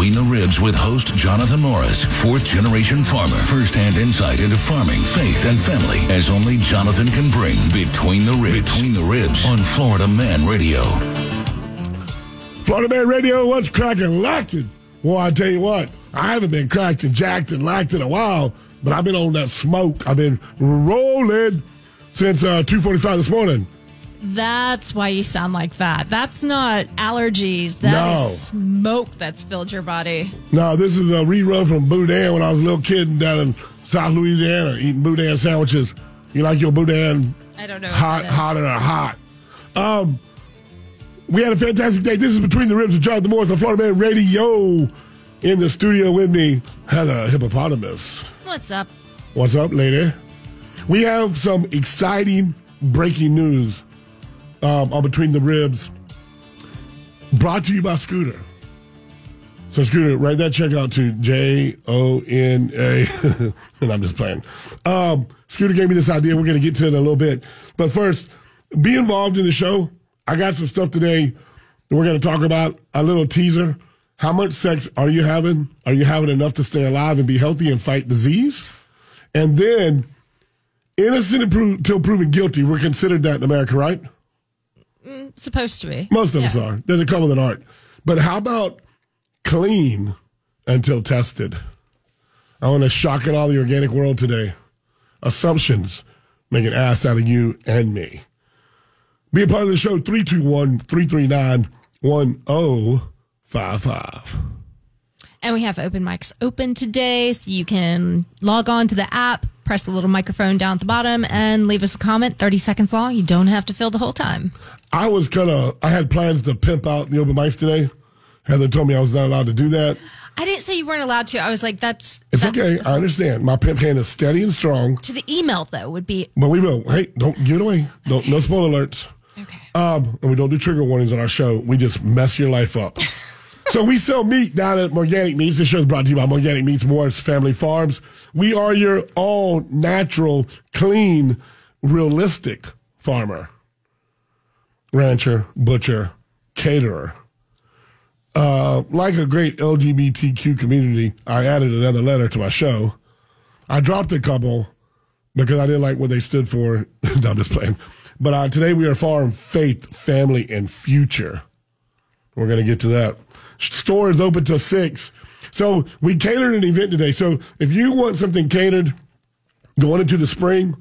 Between the Ribs with host Jonathan Morris, fourth generation farmer. First hand insight into farming, faith, and family as only Jonathan can bring. Between the Ribs. Between the Ribs on Florida Man Radio. Florida Man Radio, what's cracking? Lacking. Well, I tell you what, I haven't been cracked and jacked and lacked in a while, but I've been on that smoke. I've been rolling since uh, 2.45 this morning. That's why you sound like that. That's not allergies. That is No. smoke that's filled your body. No, this is a rerun from Boudin when I was a little kid down in South Louisiana eating Boudin sandwiches. You like your Boudin I don't know. hot, is. hotter, or hot. Um, we had a fantastic day. This is Between the Ribs with Jonathan Morris on Florida Man Radio. In the studio with me, Heather Hippopotamus. What's up? What's up, lady? We have some exciting breaking news um, on Between the Ribs, brought to you by Scooter. So, Scooter, write that check out to J O N A. And I'm just playing. Um, Scooter gave me this idea. We're going to get to it in a little bit. But first, be involved in the show. I got some stuff today that we're going to talk about. A little teaser. How much sex are you having? Are you having enough to stay alive and be healthy and fight disease? And then, innocent until proven guilty. We're considered that in America, right? Supposed to be. Most of us Yeah. are. There's a couple that aren't. But how about clean until tested? I want to shock at all the organic world today. Assumptions make an ass out of you and me. Be a part of the show 321 339 1055. And we have open mics open today, so you can log on to the app, press the little microphone down at the bottom, and leave us a comment. 30 seconds long. You don't have to fill the whole time. I was gonna, I had plans to pimp out the open mics today. Heather told me I was not allowed to do that. I didn't say you weren't allowed to. I was like, that's. It's that- okay. I understand. My pimp hand is steady and strong, To the email, though, would be. but we will. Hey, don't give it away. Don't, no spoiler alerts. Okay. Um, and we don't do trigger warnings on our show. We just mess your life up. so we sell meat down at Organic Meats. This show is brought to you by Organic Meats Morris Family Farms. We are your all natural, clean, realistic farmer, rancher, butcher, caterer. Uh, like a great LGBTQ community, I added another letter to my show. I dropped a couple because I didn't like what they stood for. no, I'm just playing. But uh, today we are farm, faith, family, and future. We're going to get to that. Store is open till six. So we catered an event today. So if you want something catered going into the spring,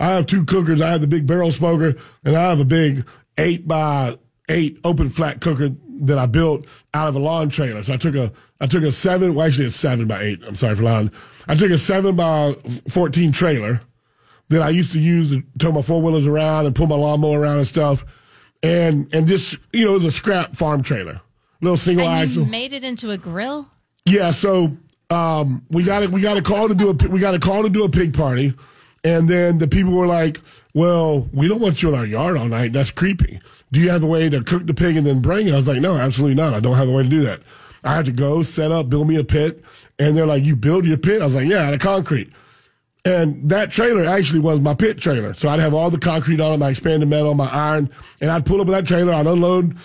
I have two cookers. I have the big barrel smoker, and I have a big eight by eight open flat cooker that I built out of a lawn trailer. So I took a I took a seven, well actually it's seven by eight. I'm sorry for lying. I took a seven by fourteen trailer that I used to use to tow my four wheelers around and pull my lawnmower around and stuff. And and just you know, it was a scrap farm trailer. Little single And axle. you made it into a grill? Yeah, so um, we got it. We got a call to do a. We got a call to do a pig party, and then the people were like, "Well, we don't want you in our yard all night. That's creepy. Do you have a way to cook the pig and then bring it?" I was like, "No, absolutely not. I don't have a way to do that. I had to go set up, build me a pit." And they're like, "You build your pit?" I was like, "Yeah, out of concrete." And that trailer actually was my pit trailer. So I'd have all the concrete on it, my expanded metal, my iron, and I'd pull up with that trailer, I'd unload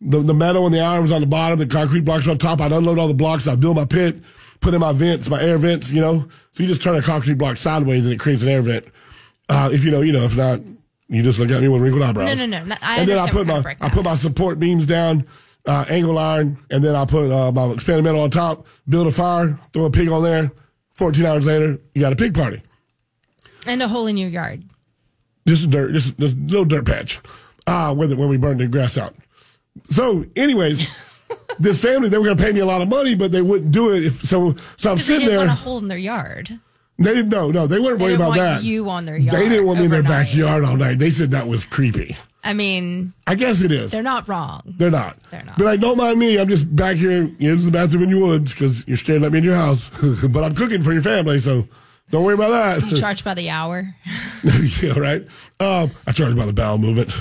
the, the metal and the iron was on the bottom, the concrete blocks were on top, I'd unload all the blocks, I'd build my pit, put in my vents, my air vents, you know. So you just turn a concrete block sideways and it creates an air vent. Uh, if you know, you know, if not, you just look at me with wrinkled eyebrows. No, no, no. I and then I put my I put my support beams down, uh, angle iron, and then I put uh, my expanded metal on top, build a fire, throw a pig on there. 14 hours later, you got a pig party. And a hole in your yard. Just dirt, just, just a little dirt patch, uh, where, the, where we burned the grass out. So, anyways, this family, they were going to pay me a lot of money, but they wouldn't do it. If, so, so I'm Because they sitting didn't there. want a hole in their yard. They didn't know. No, they weren't They worried about want that. you on their yard. They didn't want me in their backyard all night. They said that was creepy. I mean, I guess it is. they're not wrong. They're not. They're not. But like, don't mind me. I'm just back here using the bathroom in your woods because you're scared to let me in your house. but I'm cooking for your family, so don't worry about that. You charge by the hour. yeah, right. Um, I charge by the bowel movement.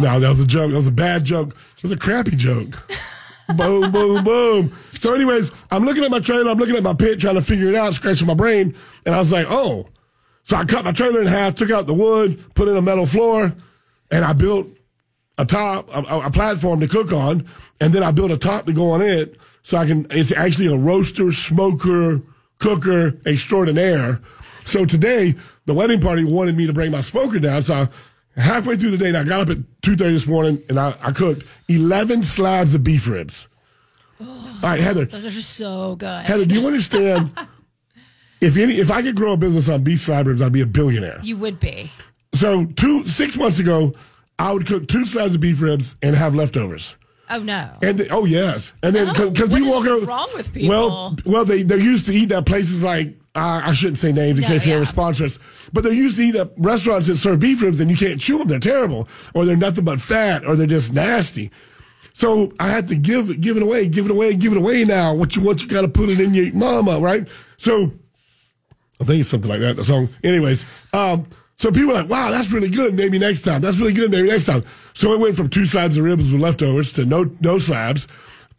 No, that was a joke. That was a bad joke. It was a crappy joke. boom, boom, boom. So, anyways, I'm looking at my trailer. I'm looking at my pit, trying to figure it out, scratching my brain, and I was like, oh. So I cut my trailer in half, took out the wood, put in a metal floor, and I built a top, a, a platform to cook on, and then I built a top to go on it, so I can. It's actually a roaster, smoker, cooker extraordinaire. So today, the wedding party wanted me to bring my smoker down. So I, halfway through the day, I got up at two thirty this morning, and I, I cooked eleven slabs of beef ribs. Oh, All right, Heather. Those are so good. Heather, do you understand? if any, if I could grow a business on beef slab ribs, I'd be a billionaire. You would be. So two six months ago, I would cook two slabs of beef ribs and have leftovers. Oh no. And the, oh yes, and then because what people walk out. wrong with people? Well, well, they they're used to eat at places like uh, I shouldn't say names in case they yeah. ever sponsor us, but they're used to eat at restaurants that serve beef ribs and you can't chew them. They're terrible, or they're nothing but fat, or they're just nasty. So I had to give give it away, give it away, give it away. Now what you want, you got to put it in your mama, right? So I think it's something like that. The song, anyways. Um, so people are like, "Wow, that's really good. Maybe next time. That's really good. Maybe next time." So it went from two slabs of ribs with leftovers to no no slabs,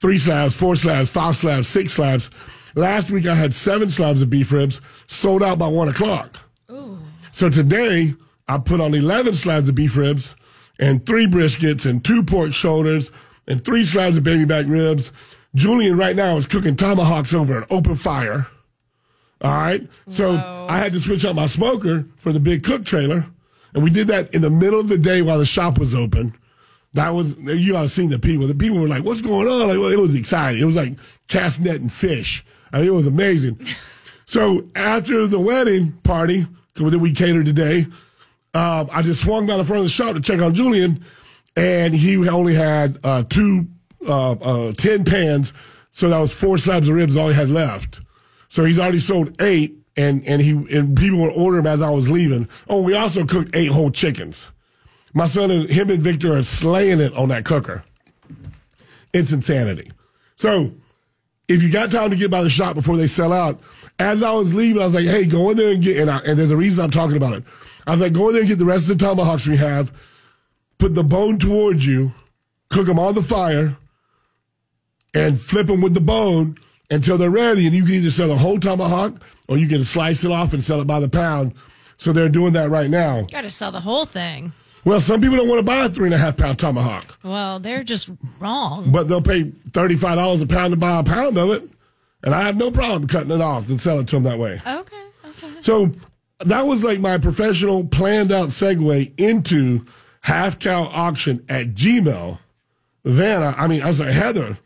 three slabs, four slabs, five slabs, six slabs. Last week I had seven slabs of beef ribs sold out by one o'clock. Ooh. So today I put on eleven slabs of beef ribs and three briskets and two pork shoulders and three slabs of baby back ribs. Julian right now is cooking tomahawks over an open fire. All right. So I had to switch out my smoker for the big cook trailer. And we did that in the middle of the day while the shop was open. That was, you ought to seen the people. The people were like, what's going on? Like, well, it was exciting. It was like cast net and fish. I mean, it was amazing. so after the wedding party, because we catered today, um, I just swung by the front of the shop to check on Julian, and he only had uh, two, uh, uh, 10 pans. So that was four slabs of ribs, all he had left. So he's already sold eight, and, and he and people ordering him as I was leaving. Oh, we also cooked eight whole chickens. My son and him and Victor are slaying it on that cooker. It's insanity. So if you got time to get by the shop before they sell out, as I was leaving, I was like, hey, go in there and get, and, I, and there's a reason I'm talking about it. I was like, go in there and get the rest of the tomahawks we have, put the bone towards you, cook them on the fire, and flip them with the bone until they're ready. And you can either sell the whole tomahawk or you can slice it off and sell it by the pound. So they're doing that right now. Got to sell the whole thing. Well, some people don't want to buy a three and a half pound tomahawk, Well, they're just wrong. but they'll pay $35 a pound to buy a pound of it. And I have no problem cutting it off and selling it to them that way. Okay. Okay. So that was like my professional planned out segue into half cow auction at Gmail. Vanna, I mean, I was like, Heather,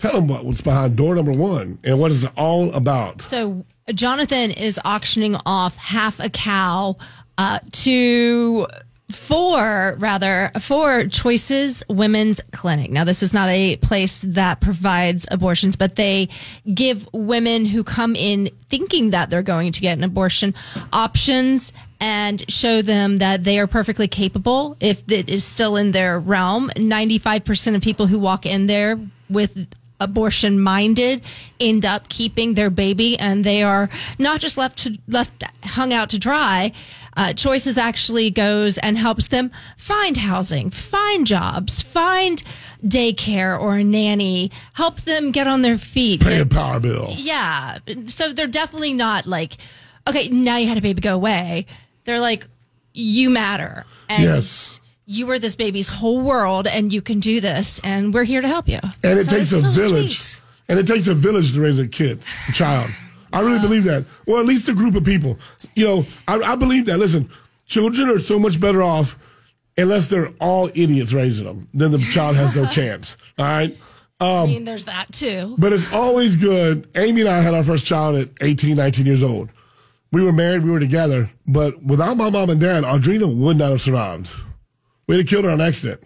tell them what was behind door number one and what is it all about. So Jonathan is auctioning off half a cow uh, to for rather for choices women's clinic now this is not a place that provides abortions but they give women who come in thinking that they're going to get an abortion options and show them that they are perfectly capable if it is still in their realm 95% of people who walk in there with abortion minded end up keeping their baby and they are not just left to left hung out to dry. Uh, choices actually goes and helps them find housing find jobs find daycare or a nanny help them get on their feet. Pay a power bill. yeah. So they're definitely not like okay now you had a baby go away. They're like you matter. And Yes. You are this baby's whole world and you can do this and we're here to help you And it So takes a so village. sweet. And it takes a village to raise a kid, a child. I really believe that. Well, at least a group of people. You know, I, I believe that. Listen, children are so much better off unless they're all idiots raising them. Then the child has no chance. All right. I um, mean, there's that too. But it's always good. Amy and I had our first child at 18, 19 years old. We were married, we were together, but without my mom and dad, Audrina would not have survived. We'd have killed her on accident.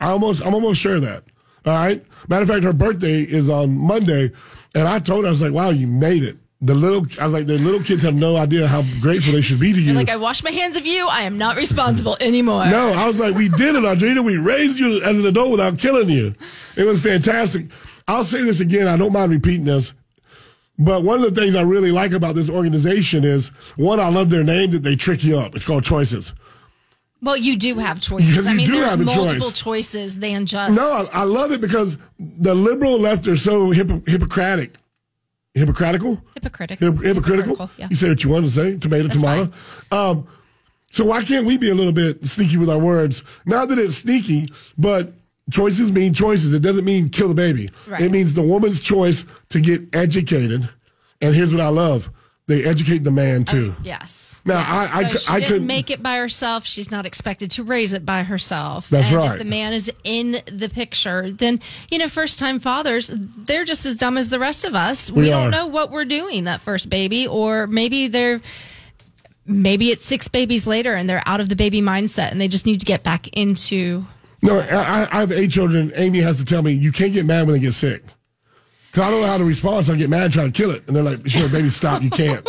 I almost, I'm almost sure of that. All right. Matter of fact, her birthday is on Monday, and I told her, I was like, "Wow, you made it." The little, I was like, the little kids have no idea how grateful they should be to you. Like, I wash my hands of you. I am not responsible anymore. No, I was like, we did it, Audrina. We raised you as an adult without killing you. It was fantastic. I'll say this again. I don't mind repeating this. But one of the things I really like about this organization is one, I love their name that they trick you up. It's called Choices. Well, you do have choices. I mean, there's multiple choice. choices than just. No, I, I love it because the liberal left are so hypo- Hippocratic. Hypocritical? hypocritical. Hip- hypocritical? Yeah. You say what you want to say. Tomato, That's tomato. Um, So why can't we be a little bit sneaky with our words? Not that it's sneaky, but choices mean choices. It doesn't mean kill the baby. Right. It means the woman's choice to get educated. And here's what I love: they educate the man too. Yes. Now, Yes. I- I So I couldn't- make it by herself. She's not expected to raise it by herself. That's and right. If the man is in the picture, then you know, first time fathers, they're just as dumb as the rest of us. We, We don't know what we're doing that first baby, or maybe they're. Maybe it's six babies later and they're out of the baby mindset and they just need to get back into. No, I, I have eight children. Amy has to tell me you can't get mad when they get sick. Cause I don't know how to respond, so I get mad and try to kill it. And they're like, "Sure, baby, stop. You can't.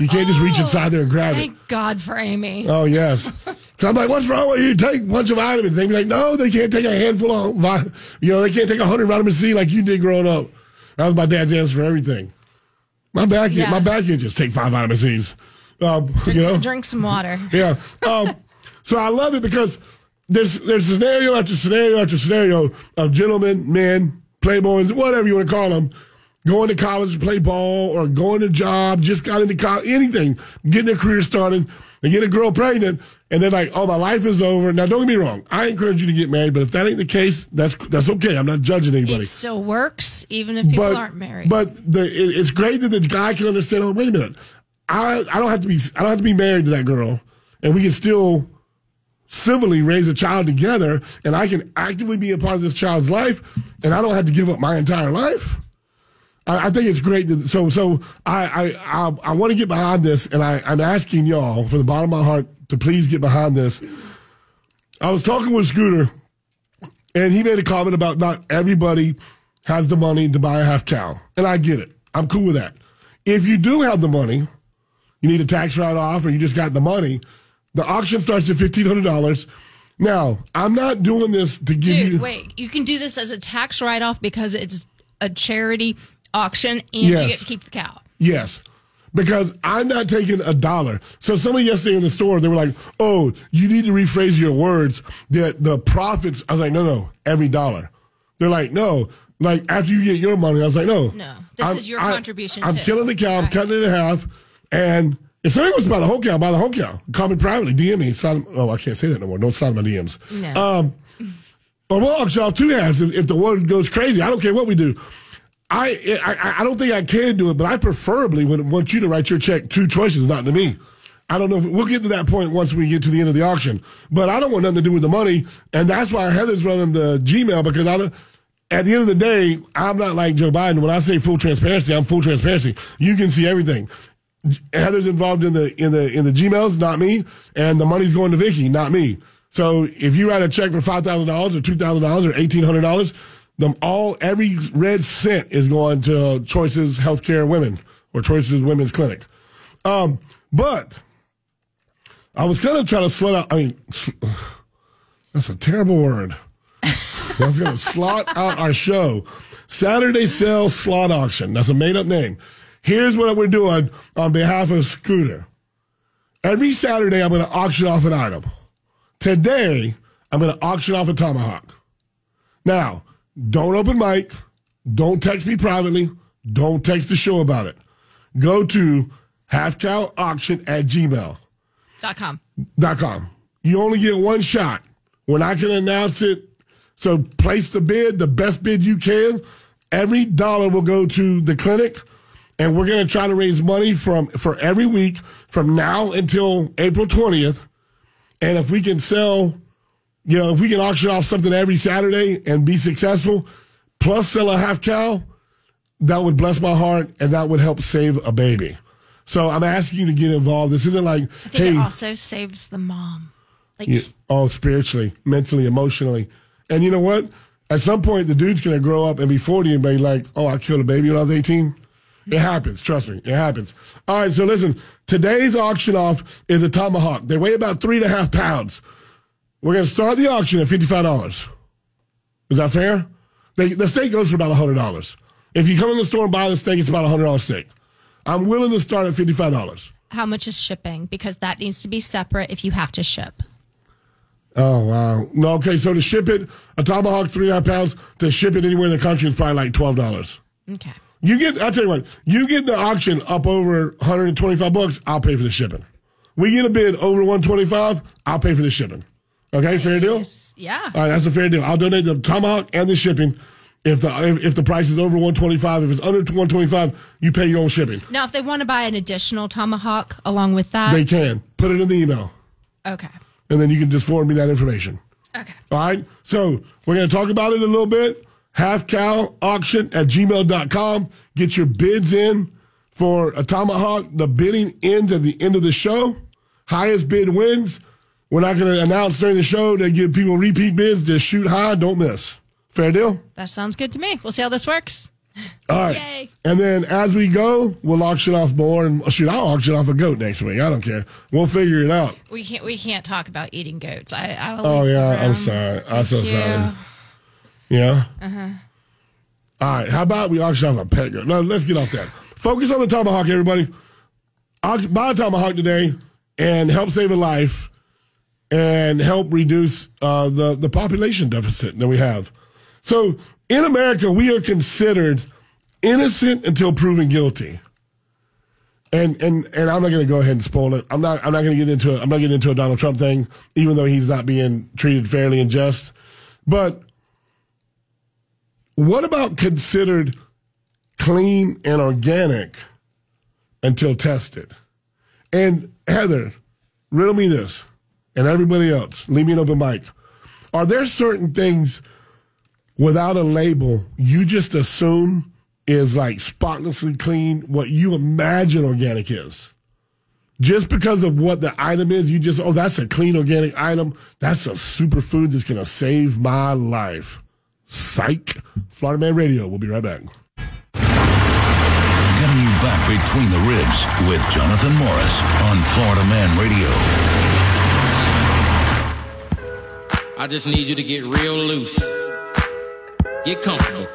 You can't just reach inside there and grab it." Thank God for Amy. Oh yes. So I'm like, "What's wrong with you? Take a bunch of vitamins." They'd be like, "No, they can't take a handful of, vi- you know, they can't take a hundred vitamin C like you did growing up." That was my dad's answer for everything. My back, Yeah. my back just take five vitamin C's. Um, you know, Drink some water. yeah. Um, so I love it because there's there's scenario after scenario after scenario of gentlemen, men, playboys, whatever you want to call them, going to college to play ball or going to job, just got into college, anything, getting their career started, and get a girl pregnant, and they're like, "Oh, my life is over." Now, don't get me wrong. I encourage you to get married, but if that ain't the case, that's that's okay. I'm not judging anybody It still works even if people but, aren't married. But the it, it's great that the guy can understand. Oh, wait a minute, I I don't have to be I don't have to be married to that girl, and we can still civilly raise a child together, and I can actively be a part of this child's life, and I don't have to give up my entire life. I, I think it's great that so so I I I, I want to get behind this, and I, I'm asking y'all from the bottom of my heart to please get behind this. I was talking with Scooter, and he made a comment about not everybody has the money to buy a half cow, and I get it. I'm cool with that. If you do have the money, you need a tax write off, or you just got the money. The auction starts at fifteen hundred dollars. Now, I'm not doing this to give Dude, you. wait. You can do this as a tax write off because it's a charity auction and Yes. you get to keep the cow. Yes. Because I'm not taking a dollar. So somebody yesterday in the store, they were like, oh, you need to rephrase your words that the profits. I was like, no, no, every dollar. They're like, no, like after you get your money. I was like, no. No, this is your contribution I'm too. killing the cow, I'm cutting it in half. And if somebody wants to buy the whole cow, buy the whole cow. Call me privately, DM me. Sign, oh, I can't say that no more. Don't sign my DMs. No. Um, or we'll auction off two halves if, if the one goes crazy. I don't care what we do. I, I I don't think I can do it, but I preferably would want you to write your check two choices, not to me. I don't know if we'll get to that point once we get to the end of the auction, but I don't want nothing to do with the money, and that's why Heather's running the Gmail because I don't. At the end of the day, I'm not like Joe Biden. When I say full transparency, I'm full transparency. You can see everything. Heather's involved in the in the in the Gmails, not me, and the money's going to Vicky, not me. So if you write a check for five thousand dollars or two thousand dollars or eighteen hundred dollars, them all every red cent is going to Choices Healthcare Women or Choices Women's Clinic. Um, but I was of trying to slut out. I mean, that's a terrible word. I was to slot out our show. Saturday sale slot auction. That's a made up name. Here's what we're doing on behalf of Scooter. Every Saturday, I'm going to auction off an item. Today, I'm going to auction off a tomahawk. Now, don't open mic. Don't text me privately. Don't text the show about it. Go to halfcowauction at gmail Dot com. dot com. You only get one shot. We're not going to announce it. So place the bid, the best bid you can. Every dollar will go to the clinic, and we're going to try to raise money from for every week from now until April twentieth. And if we can sell, you know, if we can auction off something every Saturday and be successful, plus sell a half cow, that would bless my heart, and that would help save a baby. So I'm asking you to get involved. This isn't like, I think hey, it also saves the mom. Like yeah, oh, spiritually, mentally, emotionally. And you know what? At some point, the dude's going to grow up and be 40 and be like, oh, I killed a baby when I was 18. It happens. Trust me. It happens. All right. So listen, today's auction off is a tomahawk. They weigh about three and a half pounds. We're going to start the auction at $55. Is that fair? They, the steak goes for about $100. If you come in the store and buy the steak, it's about a $100 steak. I'm willing to start at $55. how much is shipping? Because that needs to be separate if you have to ship. Oh wow! No, okay. So to ship it, a tomahawk three and a half pounds. To ship it anywhere in the country is probably like twelve dollars. Okay. You get. I'll tell you what. You get the auction up over one hundred and twenty-five bucks. I'll pay for the shipping. we get a bid over 125, I'll pay for the shipping. Okay, fair deal? Yeah. All right, that's a fair deal. I'll donate the tomahawk and the shipping. If the if, if the price is over 125, if it's under 125, you pay your own shipping. Now, if they want to buy an additional tomahawk along with that, They can. Put it in the email. okay. And then you can just forward me that information. Okay. All right. So we're going to talk about it a little bit. Half cow auction at gmail.com. Get your bids in for a tomahawk. The bidding ends at the end of the show. Highest bid wins. We're not going to announce during the show to give people repeat bids. Just shoot high, don't miss. Fair deal? That sounds good to me. We'll see how this works. All right. Yay. And then as we go, we'll auction off more. And shoot, I'll auction off a goat next week. I don't care. We'll figure it out. We can't. We can't talk about eating goats. I. I Oh, yeah. I'm sorry. I'm so you. sorry. Yeah. Uh-huh. All right. How about we auction off a pet goat? No, let's get off that. Focus on the tomahawk, everybody. Buy a tomahawk today and help save a life and help reduce uh, the the population deficit that we have. So in America, we are considered innocent until proven guilty. And and and I'm not going to go ahead and spoil it. I'm not I'm not going to get into it. I'm not getting into a Donald Trump thing, even though he's not being treated fairly and just. But what about considered clean and organic until tested? And Heather, riddle me this, and everybody else, leave me an open mic. Are there certain things without a label you just assume is like spotlessly clean, what you imagine organic is? Just because of what the item is, you just, oh, that's a clean organic item. That's a superfood that's going to save my life. Psych. Florida Man Radio. We'll be right back. Getting you back between the ribs with Jonathan Morris on Florida Man Radio. I just need you to get real loose. Get comfortable.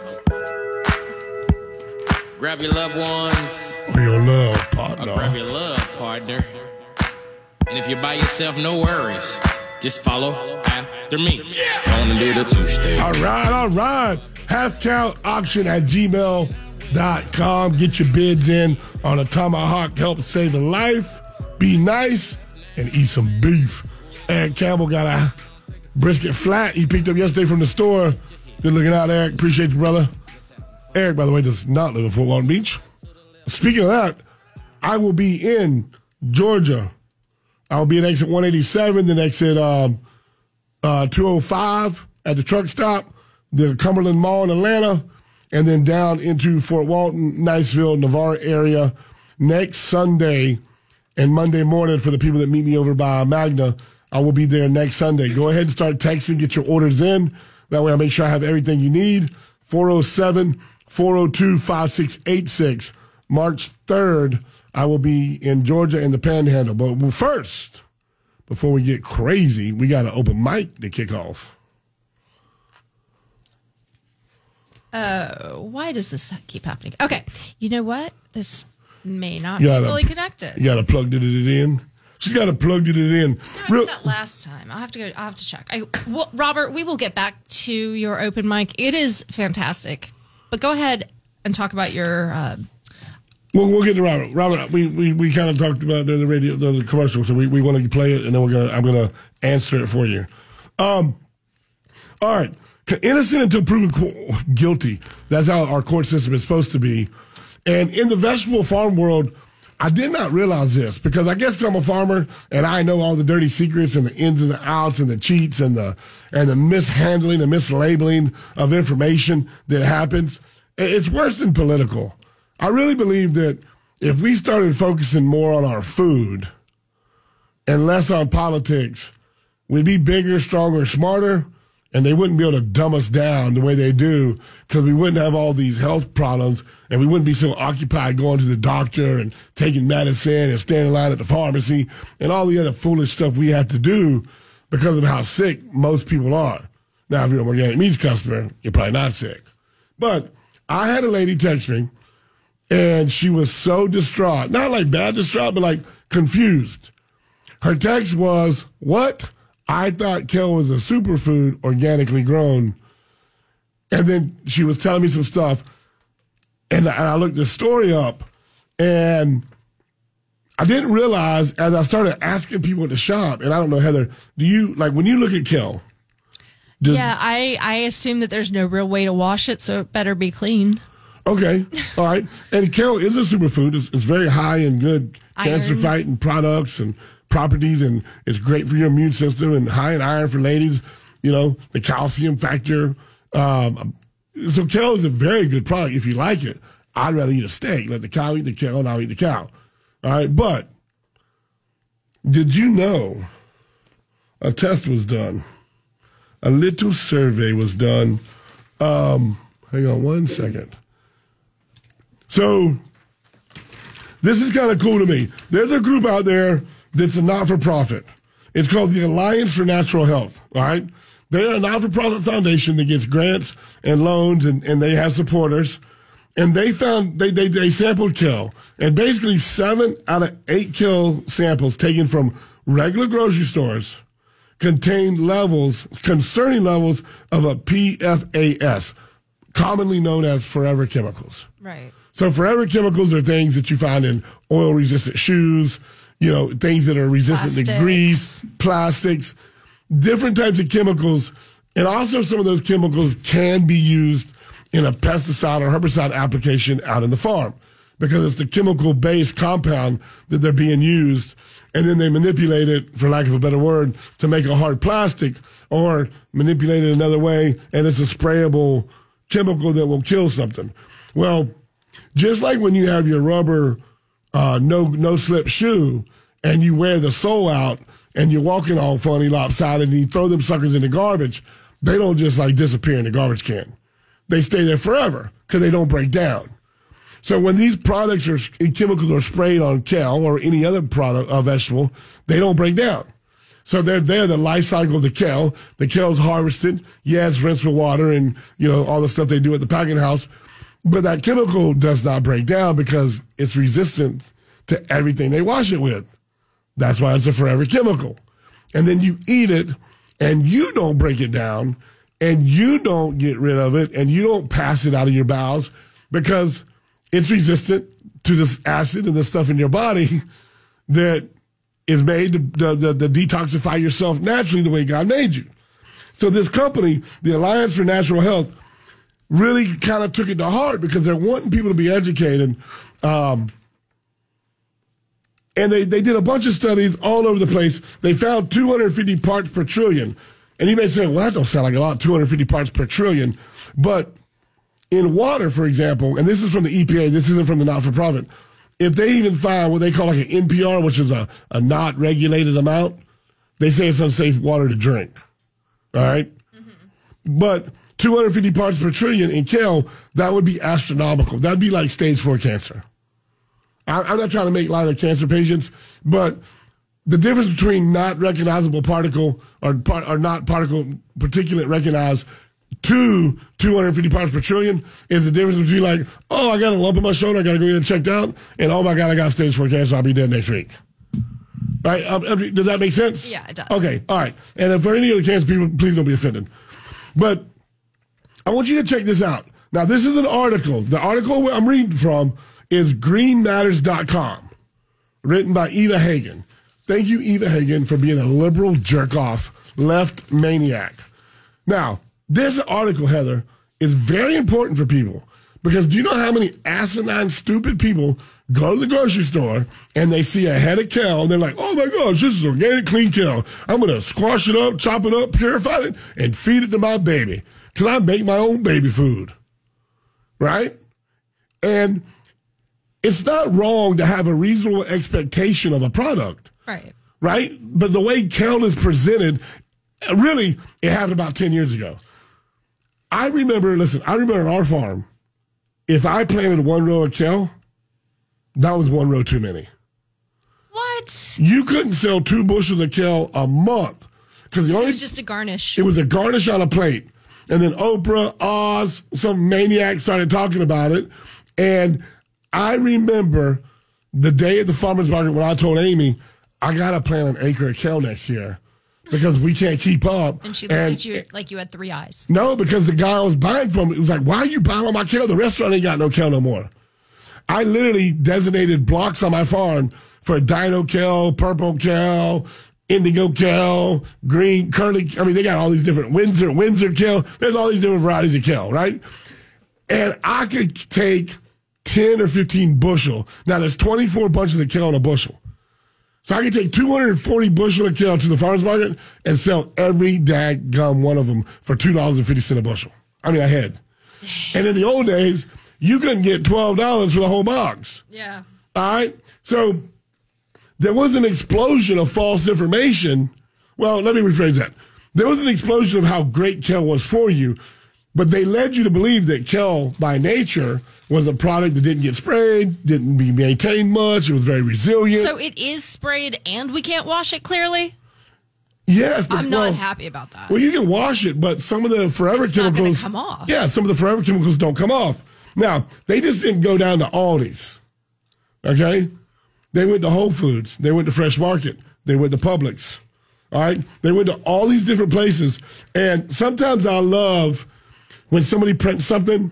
Grab your loved ones Or your love, or grab your love partner. And if you're by yourself, no worries. Just follow after me. Gonna do the two step. All right, all right. Half count auction at gmail.com. Get your bids in on a tomahawk. Help save a life. Be nice and eat some beef. Eric Campbell got a brisket flat he picked up yesterday from the store. Good looking out, Eric. Appreciate you, brother. Eric, by the way, does not live in Fort Walton Beach. Speaking of that, I will be in Georgia. I will be at exit 187, then exit um, uh, 205 at the truck stop, the Cumberland Mall in Atlanta, and then down into Fort Walton, Niceville, Navarre area next Sunday and Monday morning for the people that meet me over by Magna. I will be there next Sunday. Go ahead and start texting, get your orders in. That way I make sure I have everything you need. 407 402 5686. March 3rd, I will be in Georgia in the Panhandle. But first, before we get crazy, we got an open mic to kick off. Uh, Why does this keep happening? Okay. You know what? This may not be fully connected. You got to plug it in. She's got to plug it in. I Real, that last time. I'll have to go. I'll have to check. I, well, Robert, we will get back to your open mic. It is fantastic, but go ahead and talk about your. Uh, we'll, we'll get to Robert. Robert, we, we, we kind of talked about the, the radio, the, the commercial, so we, we want to play it, and then we're gonna I'm gonna answer it for you. Um, all right, innocent until proven guilty. That's how our court system is supposed to be. And in the vegetable farm world, I did not realize this because I guess I'm a farmer and I know all the dirty secrets and the ins and the outs and the cheats and the and the mishandling and mislabeling of information that happens. It's worse than political. I really believe that if we started focusing more on our food and less on politics, we'd be bigger, stronger, smarter, and they wouldn't be able to dumb us down the way they do because we wouldn't have all these health problems and we wouldn't be so occupied going to the doctor and taking medicine and standing in line at the pharmacy and all the other foolish stuff we have to do because of how sick most people are. Now, if you're an organic meats customer, you're probably not sick. But I had a lady text me and she was so distraught, not like bad distraught, but like confused. Her text was, What? I thought kale was a superfood organically grown. And then she was telling me some stuff. And I, looked the story up. And I didn't realize as I started asking people at the shop, and I don't know, Heather, do you like when you look at kale? does- Yeah, I, I assume that there's no real way to wash it, so it better be clean. Okay, all right. And kale is a superfood. It's, it's very high in good cancer Iron. fighting products and properties, and it's great for your immune system and high in iron for ladies. You know the calcium factor. Um, so kale is a very good product if you like it. I'd rather eat a steak. Let the cow eat the kale, and I'll eat the cow. All right, but did you know a test was done? A little survey was done. Um, hang on one second. So this is kind of cool to me. There's a group out there that's a not for profit. It's called the Alliance for Natural Health. All right. They're a not for profit foundation that gets grants and loans and, and they have supporters. And they found they, they they sampled kale. And basically seven out of eight kale samples taken from regular grocery stores contained levels concerning levels of a PFAS, commonly known as forever chemicals. Right. So forever chemicals are things that you find in oil resistant shoes, you know, things that are resistant to grease, plastics, different types of chemicals. And also some of those chemicals can be used in a pesticide or herbicide application out in the farm because it's the chemical based compound that they're being used. And then they manipulate it, for lack of a better word, to make a hard plastic or manipulate it another way. And it's a sprayable chemical that will kill something. Well, just like when you have your rubber uh, no no slip shoe and you wear the sole out and you're walking all funny lopsided and you throw them suckers in the garbage, they don't just like disappear in the garbage can. They stay there forever because they don't break down. So when these products or chemicals are sprayed on kale or any other product uh, vegetable, they don't break down. So they're there, the life cycle of the kale. The kale's harvested. Yes, rinsed with water and, you know, all the stuff they do at the packing house. But that chemical does not break down because it's resistant to everything they wash it with. That's why it's a forever chemical. And then you eat it and you don't break it down and you don't get rid of it and you don't pass it out of your bowels because it's resistant to this acid and the stuff in your body that is made to, to, to, to detoxify yourself naturally the way God made you. So this company, the Alliance for Natural Health, really kind of took it to heart because they're wanting people to be educated. Um, and they, they did a bunch of studies all over the place. They found 250 parts per trillion. And you may say, well, that don't sound like a lot, 250 parts per trillion. But in water, for example, and this is from the EPA, this isn't from the not for profit, if they even find what they call like an NPR, which is a, a not regulated amount, they say it's unsafe water to drink. All right? But 250 parts per trillion in kale, that would be astronomical. That'd be like stage four cancer. I, I'm not trying to make light of cancer patients, but the difference between not recognizable particle or, par, or not particle particulate recognized to 250 parts per trillion is the difference between like, oh, I got a lump in my shoulder, I got to go get it checked out, and oh my God, I got stage four cancer, I'll be dead next week. Right? Um, does that make sense? Yeah, it does. Okay, all right. And if for any other cancer people, please don't be offended. But I want you to check this out. Now, this is an article. The article I'm reading from is greenmatters.com, written by Eva Hagen. Thank you, Eva Hagen, for being a liberal jerk off, left maniac. Now, this article, Heather, is very important for people because do you know how many asinine, stupid people go to the grocery store and they see a head of kale and they're like, oh my gosh, this is organic, clean kale. I'm going to squash it up, chop it up, purify it, and feed it to my baby because I make my own baby food. Right? And it's not wrong to have a reasonable expectation of a product Right. right? But the way kale is presented, really, it happened about 10 years ago. I remember, listen, I remember on our farm, if I planted one row of kale, that was one row too many. What? You couldn't sell two bushels of kale a month because the It only was just a garnish. it was a garnish on a plate. And then Oprah, Oz, some maniac started talking about it. And I remember the day at the farmer's market when I told Amy, I got to plant an acre of kale next year because we can't keep up. and she looked at you like you had three eyes. No, because the guy I was buying from, it was like, why are you buying all my kale? The restaurant ain't got no kale no more. I literally designated blocks on my farm for dino kale, purple kale, indigo kale, green, curly. I mean, they got all these different Windsor, Windsor kale. There's all these different varieties of kale, right? And I could take 10 or 15 bushel. Now, there's 24 bunches of kale in a bushel. So I could take 240 bushel of kale to the farmer's market and sell every dag gum one of them for $2.50 a bushel. I mean, I had. And in the old days, you couldn't get $12 for the whole box. Yeah. All right. So there was an explosion of false information. Well, let me rephrase that. There was an explosion of how great kale was for you, but they led you to believe that kale, by nature was a product that didn't get sprayed, didn't be maintained much, it was very resilient. So it is sprayed and we can't wash it clearly? yes, but I'm not well, happy about that. Well, you can wash it, but some of the forever It's chemicals come off. Yeah, some of the forever chemicals don't come off. Now, they just didn't go down to Aldi's. Okay? They went to Whole Foods. They went to Fresh Market. They went to Publix. All right? They went to all these different places. And sometimes I love when somebody prints something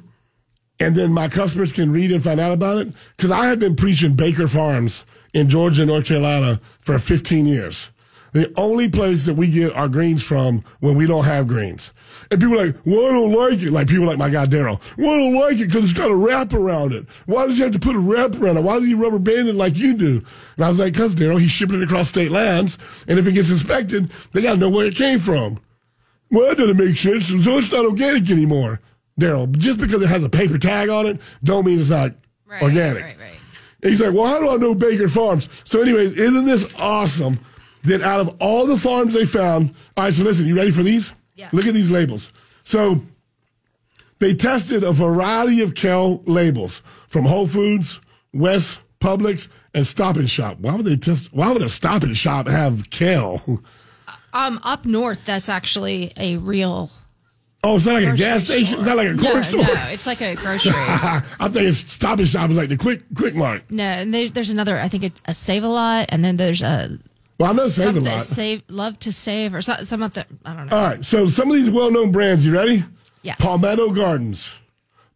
and then my customers can read and find out about it. Because I have been preaching Baker Farms in Georgia and North Carolina for 15 years. The only place that we get our greens from when we don't have greens. And people like, well, I don't like it. Like people like my guy Daryl. Well, I don't like it because it's got a wrap around it. Why does you have to put a wrap around it? Why does he rubber band it like you do? And I was like, because Daryl, he's shipping it across state lines. And if it gets inspected, they got to know where it came from. Well, that doesn't make sense. So it's not organic anymore. Daryl, just because it has a paper tag on it, don't mean it's not Right, organic. Right, right. And he's like, well, how do I know Baker Farms? So, anyways, isn't this awesome that out of all the farms they found, all right, so listen, you ready for these? Yes. Look at these labels. So, they tested a variety of kale labels from Whole Foods, West, Publix, and Stop and Shop. Why would they test? Why would a Stop and Shop have kale? Um, up north, that's actually a real. Oh, it's not like a gas station. store. It's not like a corner no, store. No, it's like a grocery. I think it's Stop and Shop is like the quick quick mart. no, and there, there's another. I think it's a Save a Lot, and then there's a Well, I'm not saving a lot. save love to save or some, some other. I don't know. All right, so some of these well-known brands, you ready? Yes. Palmetto Gardens,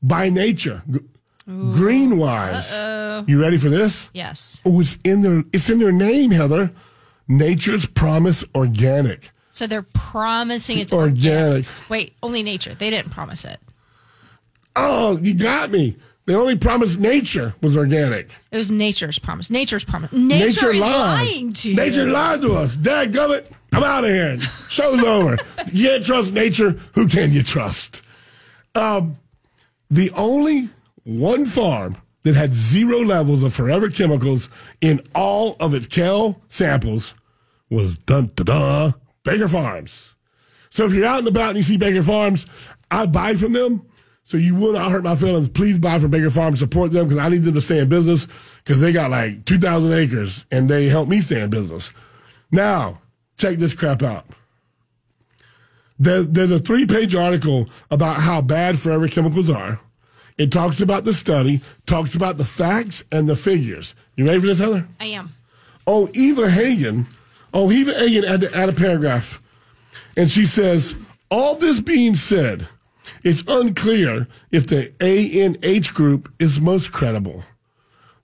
By Nature, G- Greenwise. You ready for this? Yes. Oh, it's in their it's in their name, Heather. Nature's Promise Organic. So they're promising it's Organic. Wait, only nature. They didn't promise it. Oh, you got me. They only promised nature was organic. It was nature's promise. Nature's promise. Nature, is lied. lying to you. Nature lied to us. Dad gummit, I'm out of here. Show's over. You can't trust nature. Who can you trust? Um, the only one farm that had zero levels of forever chemicals in all of its kale samples was dun da da Baker Farms. So if you're out and about and you see Baker Farms, I buy from them. So you will not hurt my feelings. Please buy from Baker Farms. Support them because I need them to stay in business because they got like 2,000 acres and they help me stay in business. Now, check this crap out. There, there's a three page article about how bad forever chemicals are. It talks about the study, talks about the facts and the figures. You ready for this, Heather? I am. Oh, Eva Hagen. Oh, Eva Hagen had to add a paragraph. And she says, all this being said, it's unclear if the ANH group is most credible.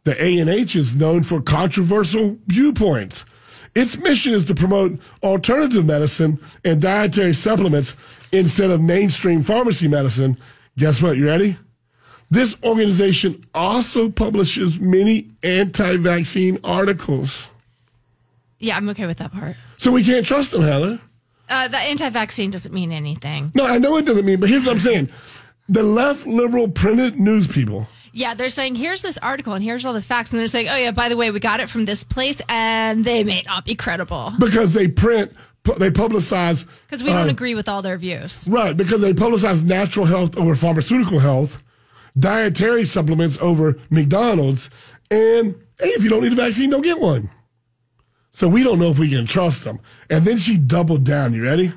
The ANH is known for controversial viewpoints. Its mission is to promote alternative medicine and dietary supplements instead of mainstream pharmacy medicine. Guess what? You ready? This organization also publishes many anti vaccine articles. Yeah, I'm okay with that part. So we can't trust them, Heather. Uh, the anti-vaccine doesn't mean anything. No, I know it doesn't mean, but here's what I'm saying. The left liberal printed news people, Yeah, they're saying here's this article and here's all the facts, and they're saying, oh yeah, by the way, we got it from this place, and they may not be credible because they print, pu- they publicize. because we don't uh, agree with all their views. Right, because they publicize natural health over pharmaceutical health, dietary supplements over McDonald's, and hey, if you don't need a vaccine, don't get one. So we don't know if we can trust them. And then she doubled down. You ready?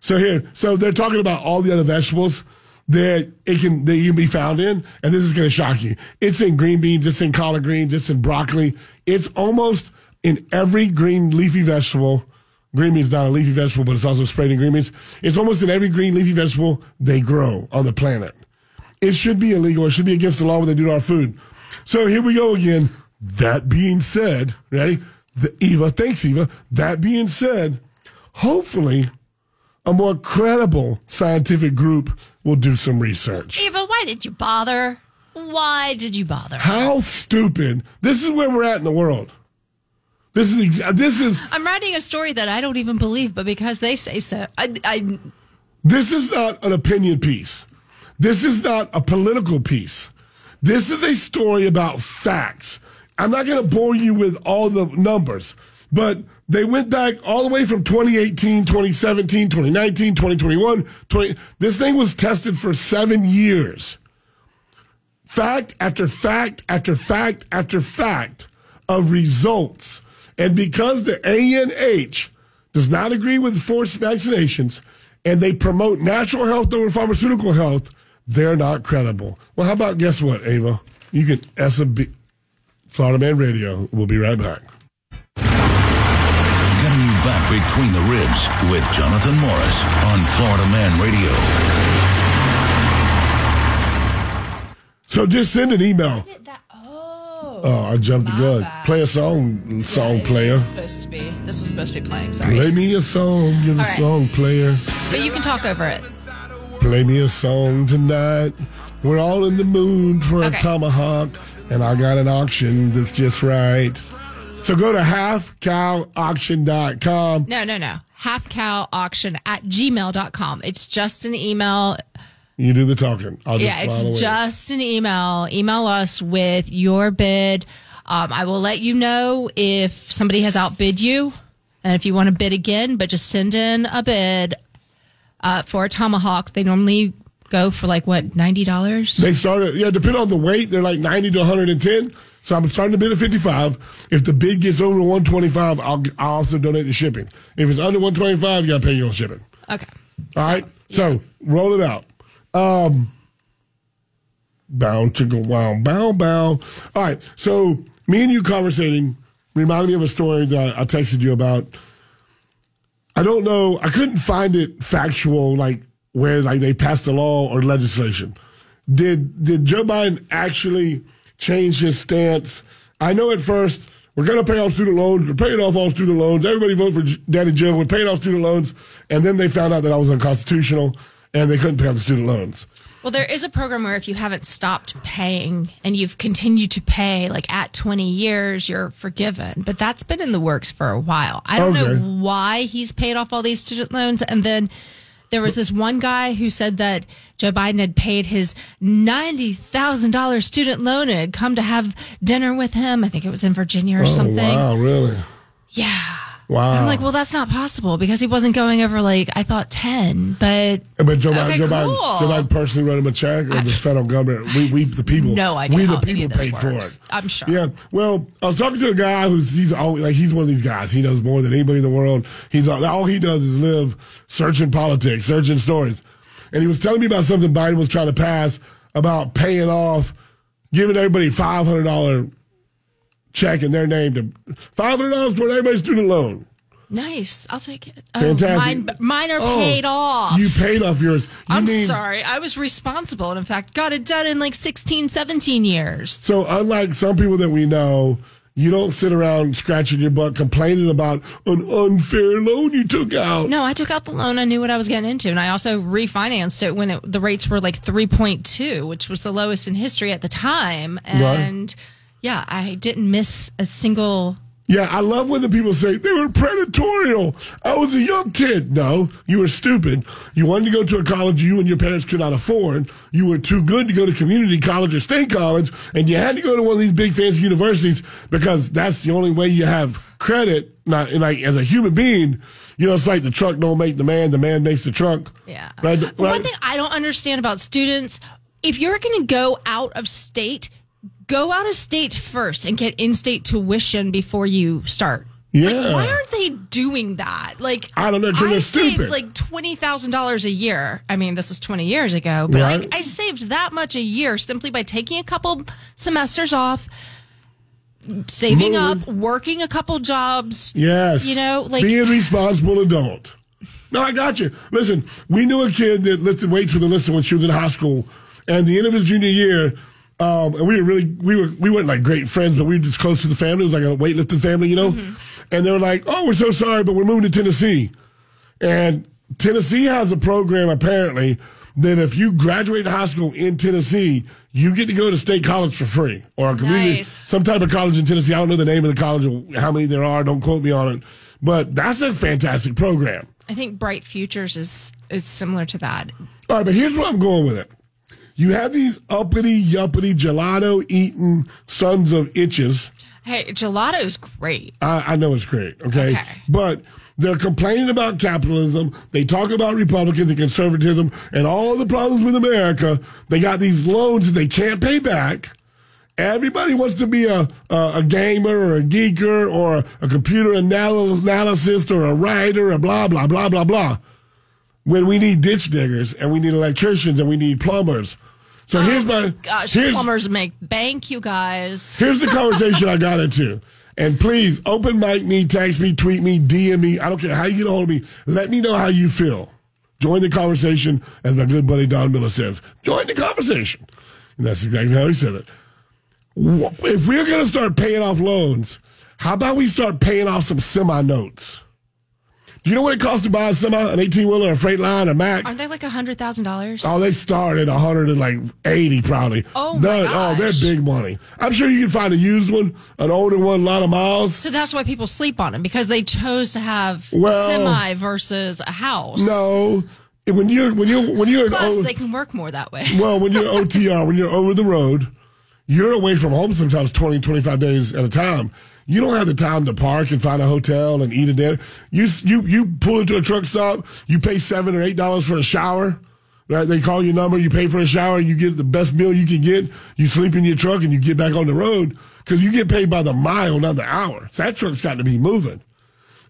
So here, so they're talking about all the other vegetables that it can that you can be found in, and this is going to shock you. It's in green beans, it's in collard greens, it's in broccoli. It's almost in every green leafy vegetable. Green beans not a leafy vegetable, but it's also sprayed in green beans. It's almost in every green leafy vegetable they grow on the planet. It should be illegal. It should be against the law what they do to our food. So here we go again. That being said, ready? The, Eva, thanks, Eva. That being said, hopefully a more credible scientific group will do some research. Eva, why did you bother? Why did you bother? How stupid. This is where we're at in the world. This is exa- this is I'm writing a story that I don't even believe, but because they say so, I, I this is not an opinion piece. This is not a political piece. This is a story about facts. I'm not going to bore you with all the numbers, but they went back all the way from 2018, 2017, 2019, 2021. 20, this thing was tested for seven years. Fact after fact after fact after fact of results. And because the ANH does not agree with forced vaccinations and they promote natural health over pharmaceutical health, they're not credible. Well, how about guess what, Ava? You can SMB Florida Man Radio. We'll be right back. Getting you back between the ribs with Jonathan Morris on Florida Man Radio. So just send an email. oh, Oh, I jumped the gun. Play a song, song player. supposed to be. This was supposed to be playing. Sorry, Play me a song, you're the All right. song player. but you can talk over it. Play me a song tonight. We're all in the mood for a tomahawk, and I got an auction that's just right. So go to halfcowauction.com. No, no, no. Half cow auction at gmail.com. It's just an email. You do the talking. I'll just Yeah, away. it's just an email. Email us with your bid. Um, I will let you know if somebody has outbid you and if you want to bid again, but just send in a bid uh, for a tomahawk. They normally go for like what, $90? They started, yeah, depending on the weight, they're like 90 to 110. So I'm starting to bid at 55. If the bid gets over 125, I'll, I'll also donate the shipping. If it's under 125, you got to pay your own shipping. Okay. All right. So roll it out. Um, bow, chicka, wow, bow, bow. All right. So me and you conversating reminded me of a story that I texted you about. I don't know. I couldn't find it factual, like where like they passed a law or legislation. Did did Joe Biden actually change his stance? I know at first we're going to pay off student loans. We're paying off all student loans. Everybody vote for Daddy Joe. We're paying off student loans, and then they found out that I was unconstitutional and they couldn't pay off the student loans. Well, there is a program where if you haven't stopped paying and you've continued to pay, like at 20 years, you're forgiven. But that's been in the works for a while. I don't Okay. know why he's paid off all these student loans. And then there was this one guy who said that Joe Biden had paid his $90,000 student loan and had come to have dinner with him. I think it was in Virginia or Oh something. wow, really? Yeah. Wow. I'm like, well, that's not possible because he wasn't going over like, I thought 10, but. But Joe Biden, Okay, Joe, Biden. Joe Biden personally wrote him a check, or the federal government? We, we the people. No idea We the people paid for it. I'm sure. Yeah. Well, I was talking to a guy who's he's always like he's one of these guys. He knows more than anybody in the world. He's all, all he does is live searching politics, searching stories, and he was telling me about something Biden was trying to pass about paying off, giving everybody five hundred dollar check in their name to five hundred dollars toward everybody's student loan. Nice. I'll take it. Oh, Fantastic. Mine, mine are Oh, paid off. You paid off yours. You I'm mean- sorry. I was responsible and, in fact, got it done in like 16, 17 years. So, unlike some people that we know, you don't sit around scratching your butt complaining about an unfair loan you took out. No, I took out the loan. I knew what I was getting into. And I also refinanced it when it, the rates were like 3.2, which was the lowest in history at the time. And yeah, I didn't miss a single. Yeah, I love when the people say they were predatorial. I was a young kid. No, you were stupid. You wanted to go to a college you and your parents could not afford. You were too good to go to community college or state college, and you had to go to one of these big fancy universities because that's the only way you have credit. Not like as a human being, you know, it's like the truck don't make the man, the man makes the truck. Yeah. Right? One thing I don't understand about students, if you're going to go out of state, go out of state first and get in-state tuition before you start. Yeah. Like, why aren't they doing that? Like, I don't know, I they're stupid. like twenty thousand dollars a year. I mean, this was twenty years ago, but Right. like, I saved that much a year simply by taking a couple semesters off, saving Moving. up, working a couple jobs. Yes. You know, like- being a responsible adult. No, I got you. Listen, we knew a kid that lifted weights with Alyssa when she was in high school, and the end of his junior year, Um, and we were really, we were, we weren't like great friends, but we were just close to the family. It was like a weightlifting family, you know? And they were like, oh, we're so sorry, but we're moving to Tennessee. And Tennessee has a program apparently that if you graduate high school in Tennessee, you get to go to state college for free or a community, Nice. some type of college in Tennessee. I don't know the name of the college or how many there are. Don't quote me on it, but that's a fantastic program. I think Bright Futures is is similar to that. All right, but here's where I'm going with it. You have these uppity, yuppity, gelato eating sons of itches. Hey, gelato is great. I, I know it's great, okay? Okay. But they're complaining about capitalism. They talk about Republicans and conservatism and all the problems with America. They got these loans that they can't pay back. Everybody wants to be a, a, a gamer or a geeker or a computer anal- analyst or a writer or blah, blah, blah, blah, blah. When we need ditch diggers and we need electricians and we need plumbers. So here's my, Gosh, here's, plumbers make bank, you guys. Here's the conversation I got into. And please, open mic me, text me, tweet me, DM me. I don't care how you get a hold of me. Let me know how you feel. Join the conversation, as my good buddy Don Miller says. Join the conversation. And that's exactly how he said it. If we're going to start paying off loans, how about we start paying off some semi notes? You know what it costs to buy a semi, an 18 wheeler, a freight line, a Mack? Aren't they like a hundred thousand dollars? Oh, they start at 180 probably. Oh, my They're- Oh, they're big money. I'm sure you can find a used one, an older one, a lot of miles. So that's why people sleep on them because they chose to have Well- a semi versus a house. No, when you're when you when you're Plus, o- they can work more that way. well when you're OTR when you're over the road, you're away from home sometimes 20, 25 days at a time. You don't have the time to park and find a hotel and eat a dinner. You you you pull into a truck stop. You pay seven or eight dollars for a shower. Right? They call your number. You pay for a shower. You get the best meal you can get. You sleep in your truck and you get back on the road because you get paid by the mile, not the hour. So that truck's got to be moving.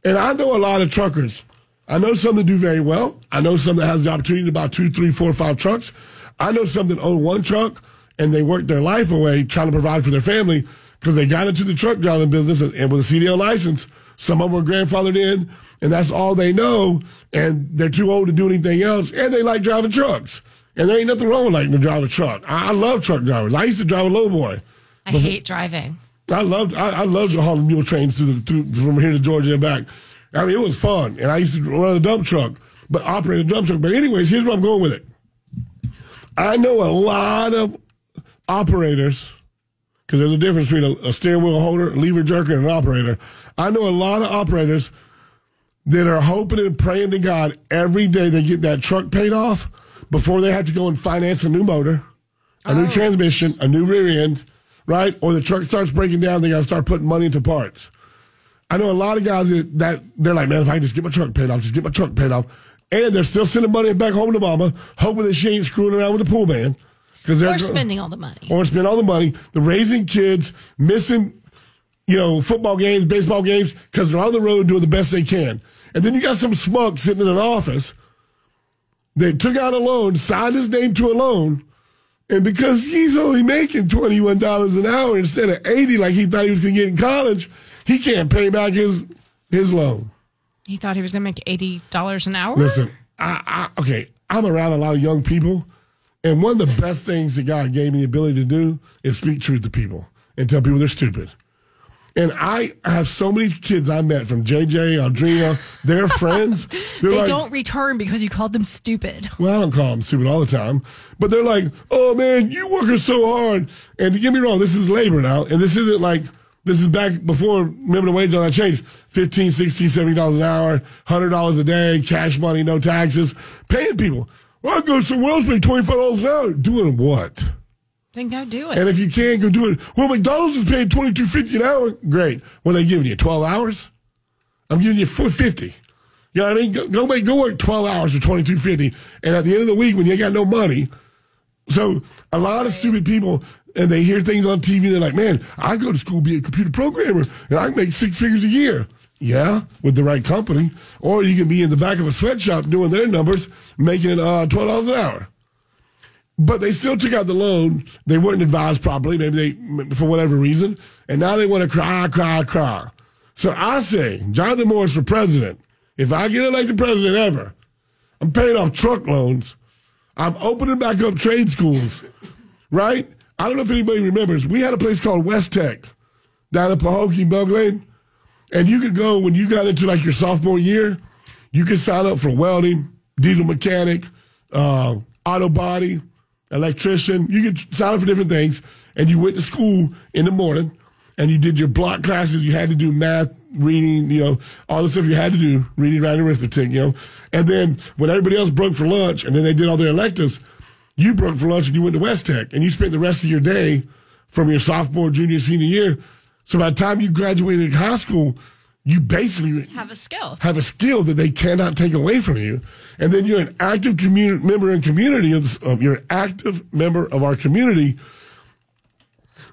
And I know a lot of truckers. I know some that do very well. I know some that has the opportunity to buy two, three, four, five trucks. I know some that own one truck and they work their life away trying to provide for their family because they got into the truck driving business and, and with a CDL license. Some of them were grandfathered in and that's all they know. And they're too old to do anything else and they like driving trucks. And there ain't nothing wrong with liking to drive a truck. I, I love truck drivers. I used to drive a lowboy. I hate driving. I loved I, I loved the hauling mule trains through the through, from here to Georgia and back. I mean, it was fun, and I used to run a dump truck, but operate a dump truck. But anyways, here's where I'm going with it. I know a lot of operators because there's a difference between a, a steering wheel holder, lever jerker, and an operator. I know a lot of operators that are hoping and praying to God every day they get that truck paid off before they have to go and finance a new motor, a new oh. transmission, a new rear end, right? Or the truck starts breaking down, they got to start putting money into parts. I know a lot of guys that, that they're like, man, if I can just get my truck paid off, just get my truck paid off. And they're still sending money back home to mama, hoping that she ain't screwing around with the pool man. Cause they're Or spending all the money. or spend all the money. The raising kids, missing, you know, football games, baseball games, because they're on the road doing the best they can. And then you got some smug sitting in an office that took out a loan, signed his name to a loan, and because he's only making twenty one dollars an hour instead of eighty, like he thought he was going to get in college, he can't pay back his his loan. He thought he was going to make eighty dollars an hour. Listen, I, I okay, I'm around a lot of young people, and one of the best things that God gave me the ability to do is speak truth to people and tell people they're stupid. And I have so many kids I met from JJ, Audrina, their friends. They like, don't return because you called them stupid. well, I don't call them stupid all the time, but they're like, oh man, you working so hard. And get me wrong, this is labor now. And this isn't like, this is back before minimum wage on that changed. 15, 16, 70 dollars an hour, $100 a day, cash money, no taxes, paying people. Well, I go somewhere else, make $25 an hour. Doing what? Then go do it. And if you can't go do it, well, McDonald's is paying twenty two fifty an hour. Great. What are they giving you? Twelve hours? I'm giving you four fifty. You know what I mean? Go, go make go work twelve hours for twenty two fifty, and at the end of the week when you ain't got no money, so a lot of stupid people and they hear things on TV. They're like, "Man, I go to school be a computer programmer, and I make six figures a year." Yeah, with the right company, or you can be in the back of a sweatshop doing their numbers, making uh, twelve dollars an hour but they still took out the loan. They weren't advised properly, maybe they, for whatever reason, and now they want to cry, cry, cry. So I say, Jonathan Morris for president. If I get elected president ever, I'm paying off truck loans. I'm opening back up trade schools, right? I don't know if anybody remembers. We had a place called West Tech down in Pahokee, Belle Glade. And you could go when you got into like your sophomore year, you could sign up for welding, diesel mechanic, uh, auto body, electrician. You could sign up for different things. And you went to school in the morning and you did your block classes. You had to do math, reading, you know, all the stuff you had to do, reading, writing, arithmetic, you know. And then when everybody else broke for lunch and then they did all their electives, you broke for lunch and you went to West Tech and you spent the rest of your day from your sophomore, junior, senior year. So by the time you graduated high school, you basically Have a skill. have a skill that they cannot take away from you. And then you're an active community member in community of, this, of you're an active member of our community.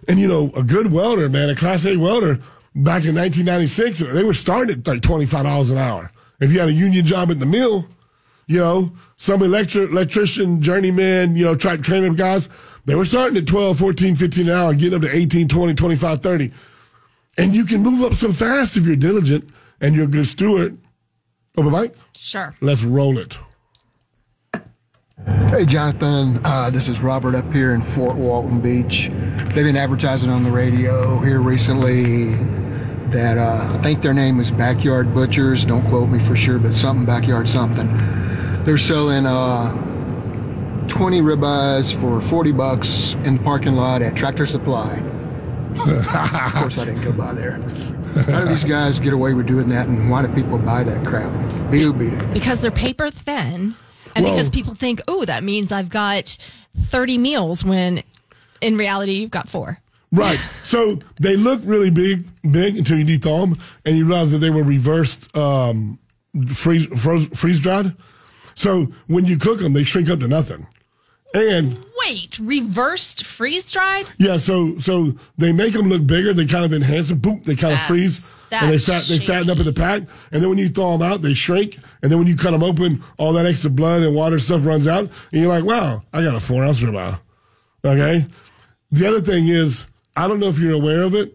And you know, a good welder, man, a class A welder back in 1996, they were starting at like $25 an hour. If you had a union job at the mill, you know, some electric, electrician, journeyman, you know, try training guys, they were starting at 12, 14, 15 an hour, getting up to 18, 20, 25, 30. And you can move up so fast if you're diligent and you're a good steward. Over, Mike? Sure. Let's roll it. Hey, Jonathan. Uh, this is Robert up here in Fort Walton Beach. They've been advertising on the radio here recently that uh, I think their name is Backyard Butchers. Don't quote me for sure, but something backyard something. They're selling uh, 20 ribeyes for 40 bucks in the parking lot at Tractor Supply. Of course, I didn't go by there. How do these guys get away with doing that, and why do people buy that crap? Be who beat it. Because they're paper thin and Well- because people think, oh, that means I've got 30 meals when in reality you've got four. Right. So they look really big, big until you dethaw them, and you realize that they were reversed um, freeze froze, freeze dried. So when you cook them, they shrink up to nothing. And Wait, reversed freeze dried? yeah, so so they make them look bigger. They kind of enhance them. Boom, they kind of freeze, and they that's fat, they fatten up in the pack. And then when you thaw them out, they shrink. And then when you cut them open, all that extra blood and water stuff runs out, and you're like, wow, I got a four ounce ribeye. Okay. The other thing is, I don't know if you're aware of it.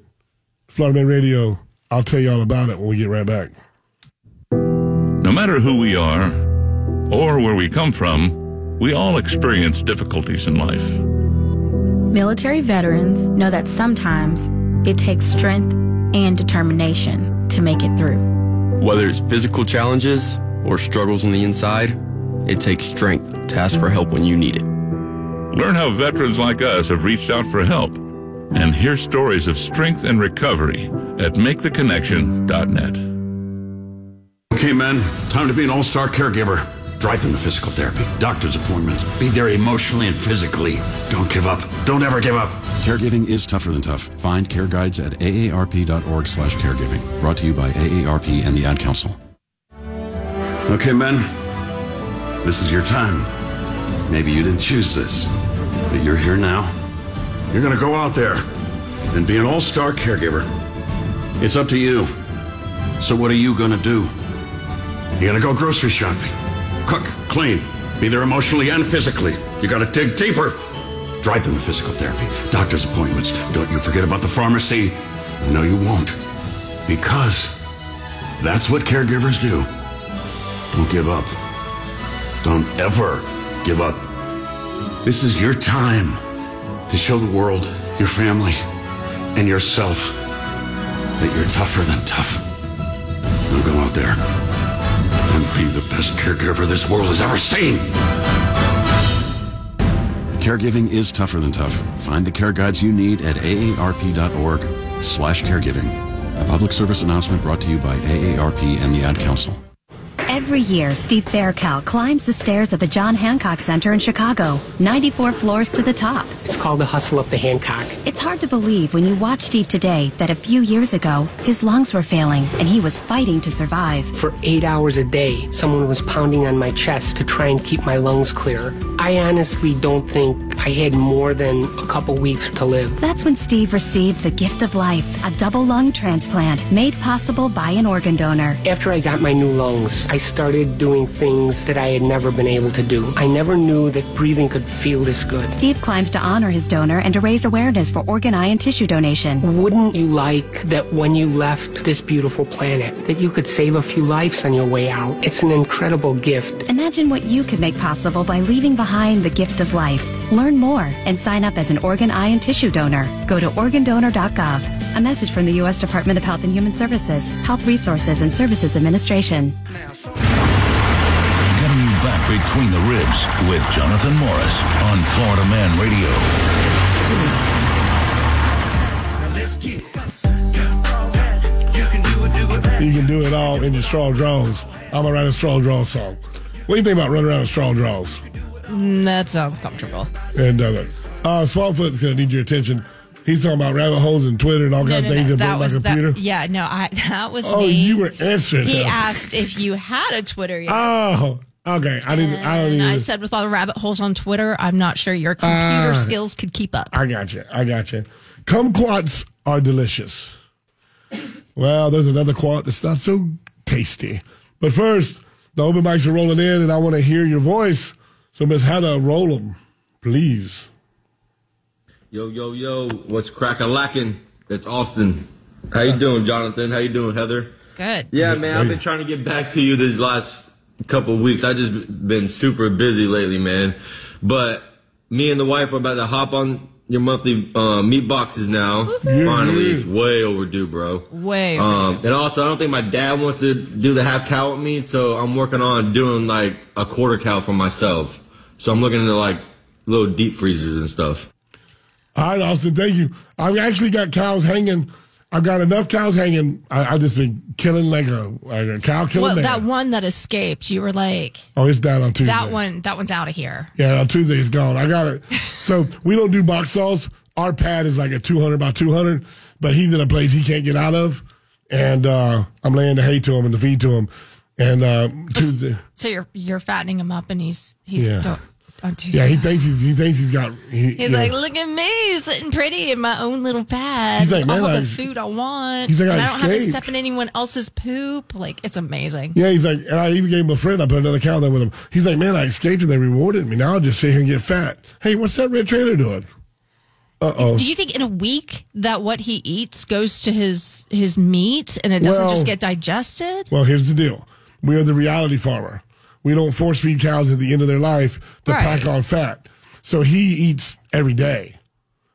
Florida Man Radio. I'll tell you all about it when we get right back. No matter who we are or where we come from, we all experience difficulties in life. Military veterans know that sometimes it takes strength and determination to make it through. Whether it's physical challenges or struggles on the inside, it takes strength to ask for help when you need it. Learn how veterans like us have reached out for help and hear stories of strength and recovery at maketheconnection.net. Okay, men, time to be an all star caregiver. Drive them to physical therapy, doctor's appointments, be there emotionally and physically. Don't give up. Don't ever give up. Caregiving is tougher than tough. Find care guides at aarp.org slash caregiving. Brought to you by AARP and the Ad Council. Okay, men, this is your time. Maybe you didn't choose this, but you're here now. You're gonna go out there and be an all star caregiver. It's up to you. So, what are you gonna do? You're gonna go grocery shopping, cook, clean, be there emotionally and physically. You gotta dig deeper. Drive them to physical therapy, doctor's appointments. Don't you forget about the pharmacy. No, you won't. Because that's what caregivers do. Don't give up. Don't ever give up. This is your time to show the world, your family, and yourself that you're tougher than tough. Now go out there be the best caregiver this world has ever seen. Caregiving is tougher than tough. Find the care guides you need at aarp.org slash caregiving. A public service announcement brought to you by AARP and the Ad Council. Every year, Steve Faircal climbs the stairs of the John Hancock Center in Chicago, 94 floors to the top. It's called the Hustle Up the Hancock. It's hard to believe when you watch Steve today that a few years ago, his lungs were failing and he was fighting to survive. For eight hours a day, someone was pounding on my chest to try and keep my lungs clear. I honestly don't think I had more than a couple weeks to live. That's when Steve received the gift of life, a double lung transplant made possible by an organ donor. After I got my new lungs, I started doing things that I had never been able to do. I never knew that breathing could feel this good. Steve climbs to honor his donor and to raise awareness for organ, eye, and tissue donation. Wouldn't you like that when you left this beautiful planet, that you could save a few lives on your way out? It's an incredible gift. Imagine what you could make possible by leaving behind the gift of life. Learn more and sign up as an organ, eye, and tissue donor. Go to organdonor.gov. A message from the U.S. Department of Health and Human Services, Health Resources and Services Administration. Getting you back between the ribs with Jonathan Morris on Florida Man Radio. You can do it all in your straw draws. I'm gonna write a straw draw song. What do you think about running around in straw draws? Mm, that sounds comfortable. And uh, uh, Smallfoot's gonna need your attention. He's talking about rabbit holes and Twitter and all No, kinds no, of things no. that, That was my that. computer. Yeah, no, I that was Oh, me. you were answering He him. asked if you had a Twitter yet. Oh, okay. I didn't. I don't even. I said, with all the rabbit holes on Twitter, I'm not sure your computer Ah. skills could keep up. I got you. I got you. Kumquats are delicious. Well, there's another quat that's not so tasty. But first, the open mics are rolling in, and I want to hear your voice. So, Miss Heather, roll them, please. Yo, yo, yo, what's crack a lacking? It's Austin. How you doing, Jonathan? How you doing, Heather? Good. Yeah, man, I've been trying to get back to you these last couple of weeks. I just been super busy lately, man. But me and the wife are about to hop on your monthly uh, meat boxes now. Finally, it's way overdue, bro. Way. Um, and also, I don't think my dad wants to do the half cow with me, so I'm working on doing like a quarter cow for myself. So I'm looking into like little deep freezers and stuff. All right, Austin, thank you. I've actually got cows hanging. I've got enough cows hanging. I, I've just been killing like a, like a cow killing well, man. that one that escaped, you were like, oh, it's down on Tuesday. that one, that one's out of here. Yeah, on Tuesday it's gone. I got it. So we don't do box saws. Our pad is like a 200 by 200, but he's in a place he can't get out of. And uh, I'm laying the hay to him and the feed to him. And uh, Tuesday, So you're you're fattening him up, and he's he's Yeah. go- on Tuesday. yeah, he thinks he's he thinks he's got. He, He's like, look at me, sitting pretty in my own little pad. He's like, all man, the I- food I want. He's like, and I I don't have to step in anyone else's poop. Like, it's amazing. yeah, he's like, and I even gave him a friend. I put another cow there with him. He's like, man, I escaped and they rewarded me. Now I'll just sit here and get fat. Hey, what's that red trailer doing? Uh oh. Do you think in a week that what he eats goes to his his meat and it doesn't Well- just get digested? Well, here's the deal. We are the reality farmer. We don't force feed cows at the end of their life to Right. pack on fat. So he eats every day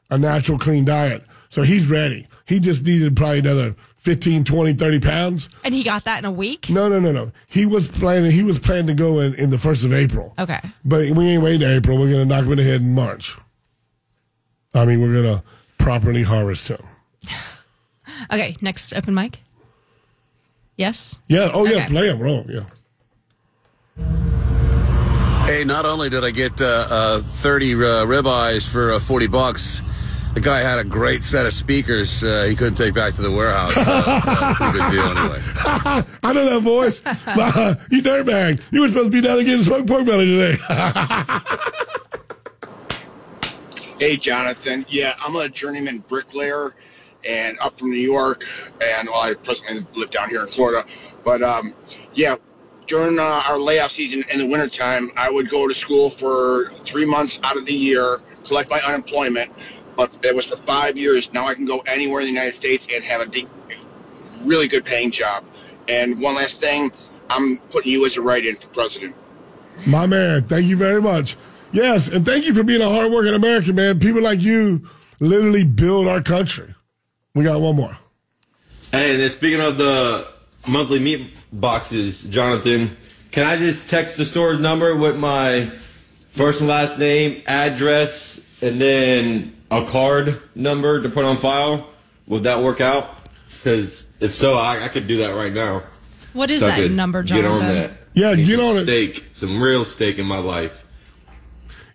a natural, clean diet. So he's ready. He just needed probably another 15, 20, 30 pounds. And he got that in a week? No, no, no, no. He was planning. He was planning to go in, in the first of April. Okay. But we ain't waiting to April. We're gonna knock him in the head in March. I mean, we're gonna properly harvest him. Okay, next open mic. Yes? Yeah. Oh yeah. Okay. Play him. Roll. Yeah. Hey, not only did I get uh, uh, 30 uh, ribeyes for uh, 40 bucks, the guy had a great set of speakers uh, he couldn't take back to the warehouse. So that's uh, a good deal anyway. I know that voice. But, uh, you dirtbag. You were supposed to be down there getting smoked pork belly today. Hey, Jonathan. Yeah, I'm a journeyman bricklayer and up from New York. And well, I presently live down here in Florida. But um, yeah, during uh, our layoff season in the wintertime, I would go to school for three months out of the year, collect my unemployment. But it was for five years. Now I can go anywhere in the United States and have a de- really good paying job. And one last thing, I'm putting you as a write in for president. My man, thank you very much. Yes, and thank you for being a hardworking American, man. People like you literally build our country. We got one more. Hey, and then speaking of the monthly meat boxes, Jonathan, can I just text the store's number with my first and last name, address, and then a card number to put on file? Would that work out? Because if so, I, I could do that right now. What is So that could number, Get on Jonathan? that. Yeah, Need get some on it. Steak, some real steak in my life.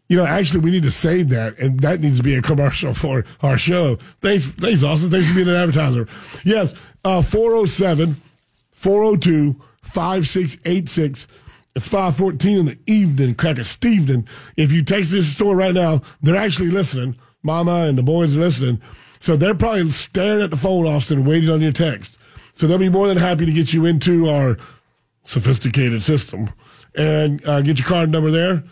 You know, actually, we need to save that, and that needs to be a commercial for our show. Thanks, thanks, Austin. Thanks for being an advertiser. Yes, uh, 407 402 5686. It's 514 in the evening, crack a Stevenin. If you text this store right now, they're actually listening. Mama and the boys are listening. So they're probably staring at the phone, Austin, waiting on your text. So they'll be more than happy to get you into our sophisticated system and uh, get your card number there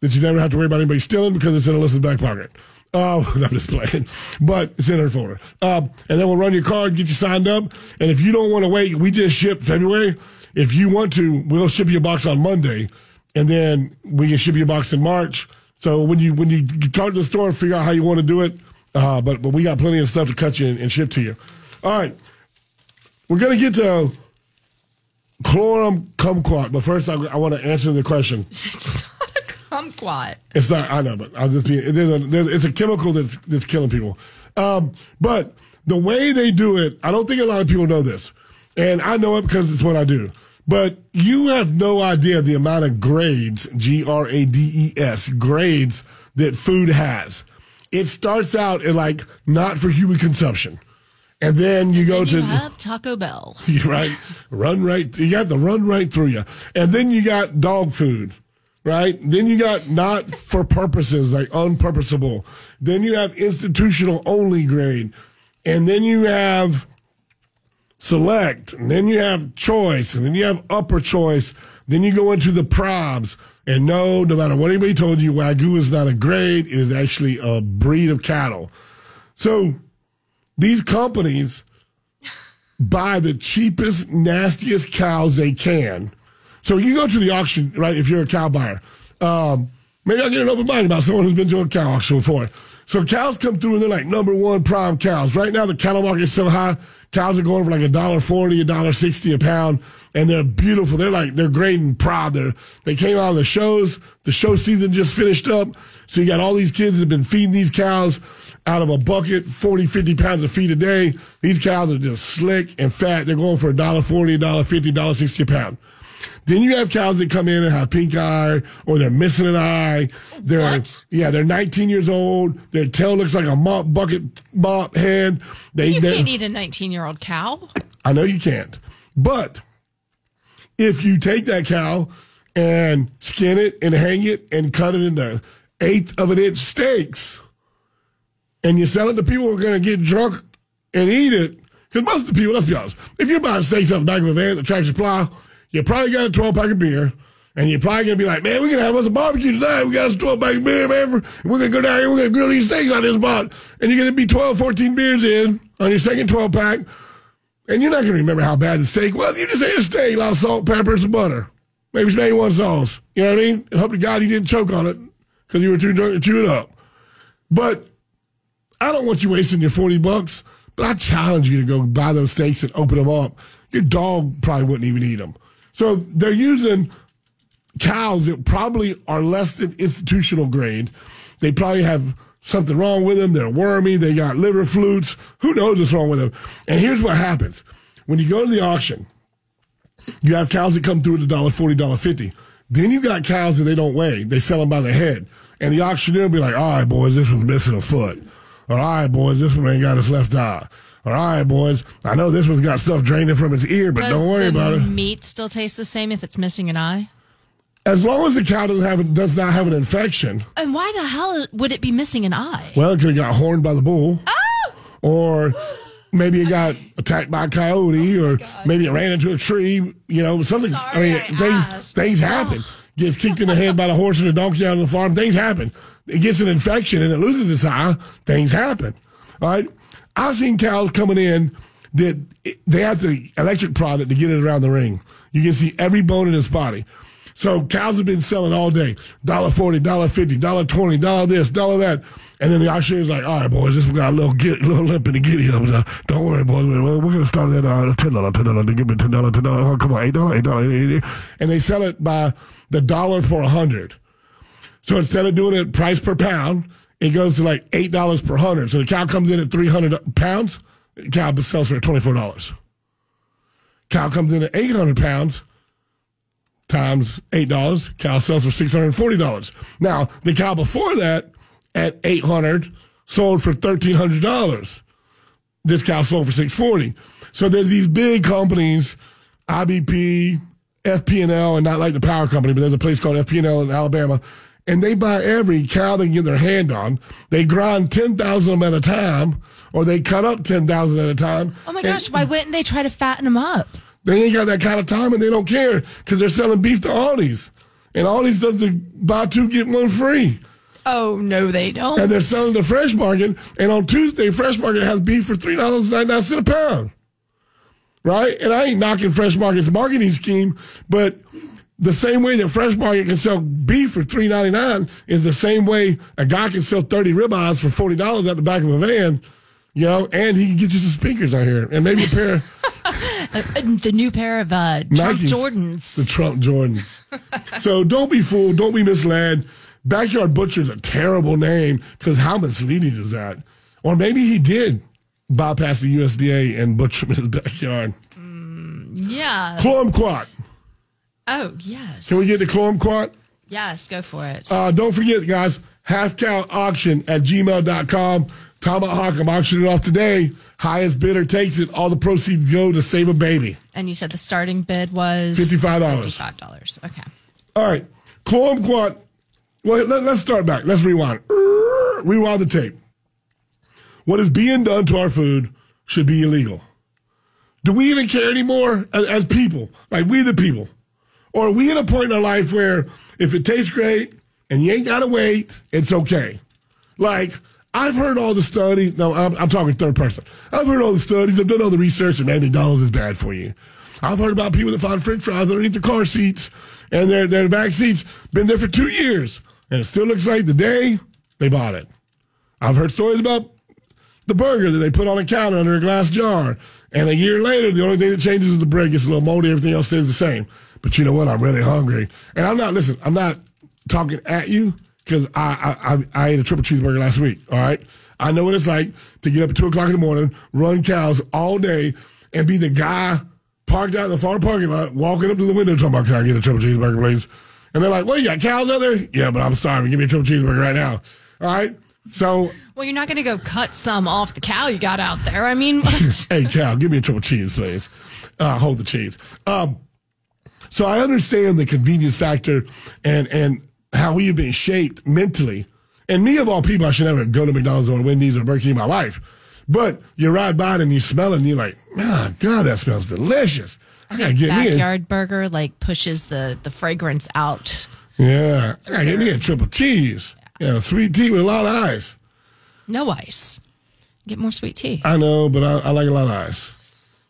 that you never have to worry about anybody stealing because it's in Alyssa's back pocket. Oh, I'm just playing, but it's in her folder. Um, and then we'll run your card, get you signed up. And if you don't want to wait, we just ship February. If you want to, we'll ship you a box on Monday, and then we can ship you a box in March, So when you when you talk to the store, figure out how you want to do it. Uh, but but we got plenty of stuff to cut you and, and ship to you. All right, we're gonna get to chlorum kumquat, but first I, I want to answer the question. Kumquat. It's not. I know, but I'll just be. There's a, there's, it's a chemical that's that's killing people. Um, but the way they do it, I don't think a lot of people know this, and I know it because it's what I do. But you have no idea the amount of grades, G R A D E S, grades that food has. It starts out at like not for human consumption. And then you go Then to you have Taco Bell. you right, run right. You got the run right through you, and then you got dog food, right? Then you got not for purposes like unpurposable. Then you have institutional only grade, and then you have select, and then you have choice, and then you have upper choice. Then you go into the probs, and no, no matter what anybody told you, wagyu is not a grade; it is actually a breed of cattle. So these companies buy the cheapest, nastiest cows they can. So you go to the auction, right? If you're a cow buyer, um, maybe I'll get an open mind about someone who's been to a cow auction before. So cows come through and they're like number one prime cows. Right now the cattle market's so high, cows are going for like a dollar forty, a dollar sixty a pound, and they're beautiful. They're like they're great and proud. They're they came out of the shows. The show season just finished up, so you got all these kids that have been feeding these cows out of a bucket, 40, 50 pounds of feed a day. These cows are just slick and fat. They're going for a dollar forty, a dollar fifty, dollar sixty a pound. Then you have cows that come in and have pink eye or they're missing an eye. They're yeah, they're 19 years old. Their tail looks like a mop bucket mop head. They, You can't eat a 19 year old cow. I know you can't. But if you take that cow and skin it and hang it and cut it into eighth of an inch steaks and you sell it to people who are going to get drunk and eat it, because most of the people, let's be honest, if you're buying steaks off the back of a van at Tractor Supply, you probably got a 12 pack of beer. And you're probably gonna be like, man, we're gonna have us a barbecue tonight. We got us 12 pack of beer, man. We're gonna go down here. We're gonna grill these steaks on this spot. And you're gonna be 12, 14 beers in on your second 12 pack. And you're not to remember how bad the steak was. You just ate a steak, a lot of salt, pepper, some butter. Maybe maybe one sauce. You know what I mean? And hope to God you didn't choke on it because you were too drunk to chew it up. But I don't want you wasting your 40 bucks, but I challenge you to go buy those steaks and open them up. Your dog probably wouldn't even eat them. So they're using cows that probably are less than institutional grade. They probably have something wrong with them. They're wormy. They got liver flukes. Who knows what's wrong with them? And here's what happens. When you go to the auction, you have cows that come through at a dollar forty, dollar fifty. Then you got cows that they don't weigh. They sell them by the head. And the auctioneer will be like, all right, boys, this one's missing a foot. All right, boys, this one ain't got its left eye. All right, boys, I know this one's got stuff draining from its ear, but Does don't worry about it. meat still tastes the same if it's missing an eye? As long as the cow doesn't have, does not have an infection, And why the hell would it be missing an eye? Well, it could have got horned by the bull. Oh! Or maybe it got attacked by a coyote, oh or maybe it ran into a tree. You know, something. I mean, things things happen. Gets kicked in the head by the horse or the donkey out on the farm. Things happen. It gets an infection and it loses its eye. Things happen. All right. I've seen cows coming in that they have the electric product to get it around the ring. You can see every bone in its body. So cows have been selling all day. Dollar forty, dollar fifty, dollar twenty, dollar this, dollar that. And then the auctioneer's like, all right, boys, this one got a little get, little limp in the giddy up. So don't worry, boys. We're, gonna start at uh, ten dollar, ten dollar. Give me ten dollar, ten dollar. Oh, come on, eight dollar, eight dollar, eight. And they sell it by the dollar for a hundred. So instead of doing it price per pound, it goes to like eight dollars per hundred. So the cow comes in at three hundred pounds. The cow sells for twenty four dollars. Cow comes in at eight hundred pounds times eight dollars. Cow sells for six hundred and forty dollars. Now the cow before that at eight hundred sold for thirteen hundred dollars. This cow sold for six forty. So there's these big companies, IBP, FP&L, and not like the power company, but there's a place called FP&L in Alabama, and they buy every cow they can get their hand on. They grind ten thousand of them at a time, or they cut up ten thousand at a time. Oh my gosh, why wouldn't they try to fatten them up? they ain't got that kind of time and they don't care because they're selling beef to Aldi's. And Aldi's does the buy two, get one free. Oh, no, they don't. And they're selling the Fresh Market. And on Tuesday, Fresh Market has beef for $3.99 a pound. Right? And I ain't knocking Fresh Market's marketing scheme, but the same way that Fresh Market can sell beef for three ninety nine is the same way a guy can sell thirty ribeyes for forty dollars at the back of a van, you know, and he can get you some speakers out here and maybe a pair Uh, the new pair of uh, Trump Nikes. Jordans. the Trump Jordans. so don't be fooled, don't be misled. Backyard Butcher is a terrible name because how misleading is that? Or maybe he did bypass the USDA and butcher him in his backyard. Yeah. Chlormequat. Oh, yes. Can we get the Chlormequat? Yes, go for it. Uh, don't forget, guys, half count auction at gmail.com. Tomahawk, I'm auctioning off today. Highest bidder takes it. All the proceeds go to save a baby. and you said the starting bid was $55. $55. Okay. All right. Chlormequat. Well, let, let's start back. Let's rewind. Rewind the tape. What is being done to our food should be illegal. Do we even care anymore as, as people? Like we the people? Or are we at a point in our life where if it tastes great and you ain't got to wait, it's okay? Like, I've heard all the studies. No, I'm, I'm talking third person. I've heard all the studies. I've done all the research, and McDonald's is bad for you. I've heard about people that find French fries underneath their car seats, and their their back seats been there for two years, and it still looks like the day they bought it. I've heard stories about the burger that they put on a counter under a glass jar, and a year later, the only thing that changes is the bread gets a little moldy. Everything else stays the same. But you know what? I'm really hungry, and I'm not. Listen, I'm not talking at you because I, I I I ate a triple cheeseburger last week. All right, I know what it's like to get up at two o'clock in the morning, run cows all day, and be the guy parked out in the far parking lot, walking up to the window, talking about, "Can I get a triple cheeseburger, please?" And they're like, "What? You got cows out there?" Yeah, but I'm starving. Give me a triple cheeseburger right now. All right. So, Well, you're not going to go cut some off the cow you got out there. I mean, what? hey, cow, give me a triple cheese, please. Uh, hold the cheese. Um, so I understand the convenience factor and and how we have been shaped mentally. And me of all people, I should never go to McDonald's or Wendy's or Burger King in my life. But you ride by it and you smell it and you're like, oh, God, that smells delicious. I gotta get me a, backyard burger like pushes the the fragrance out. yeah, I gotta get me a triple cheese. Yeah, sweet tea with a lot of ice. No ice. Get more sweet tea. I know, but I, I like a lot of ice.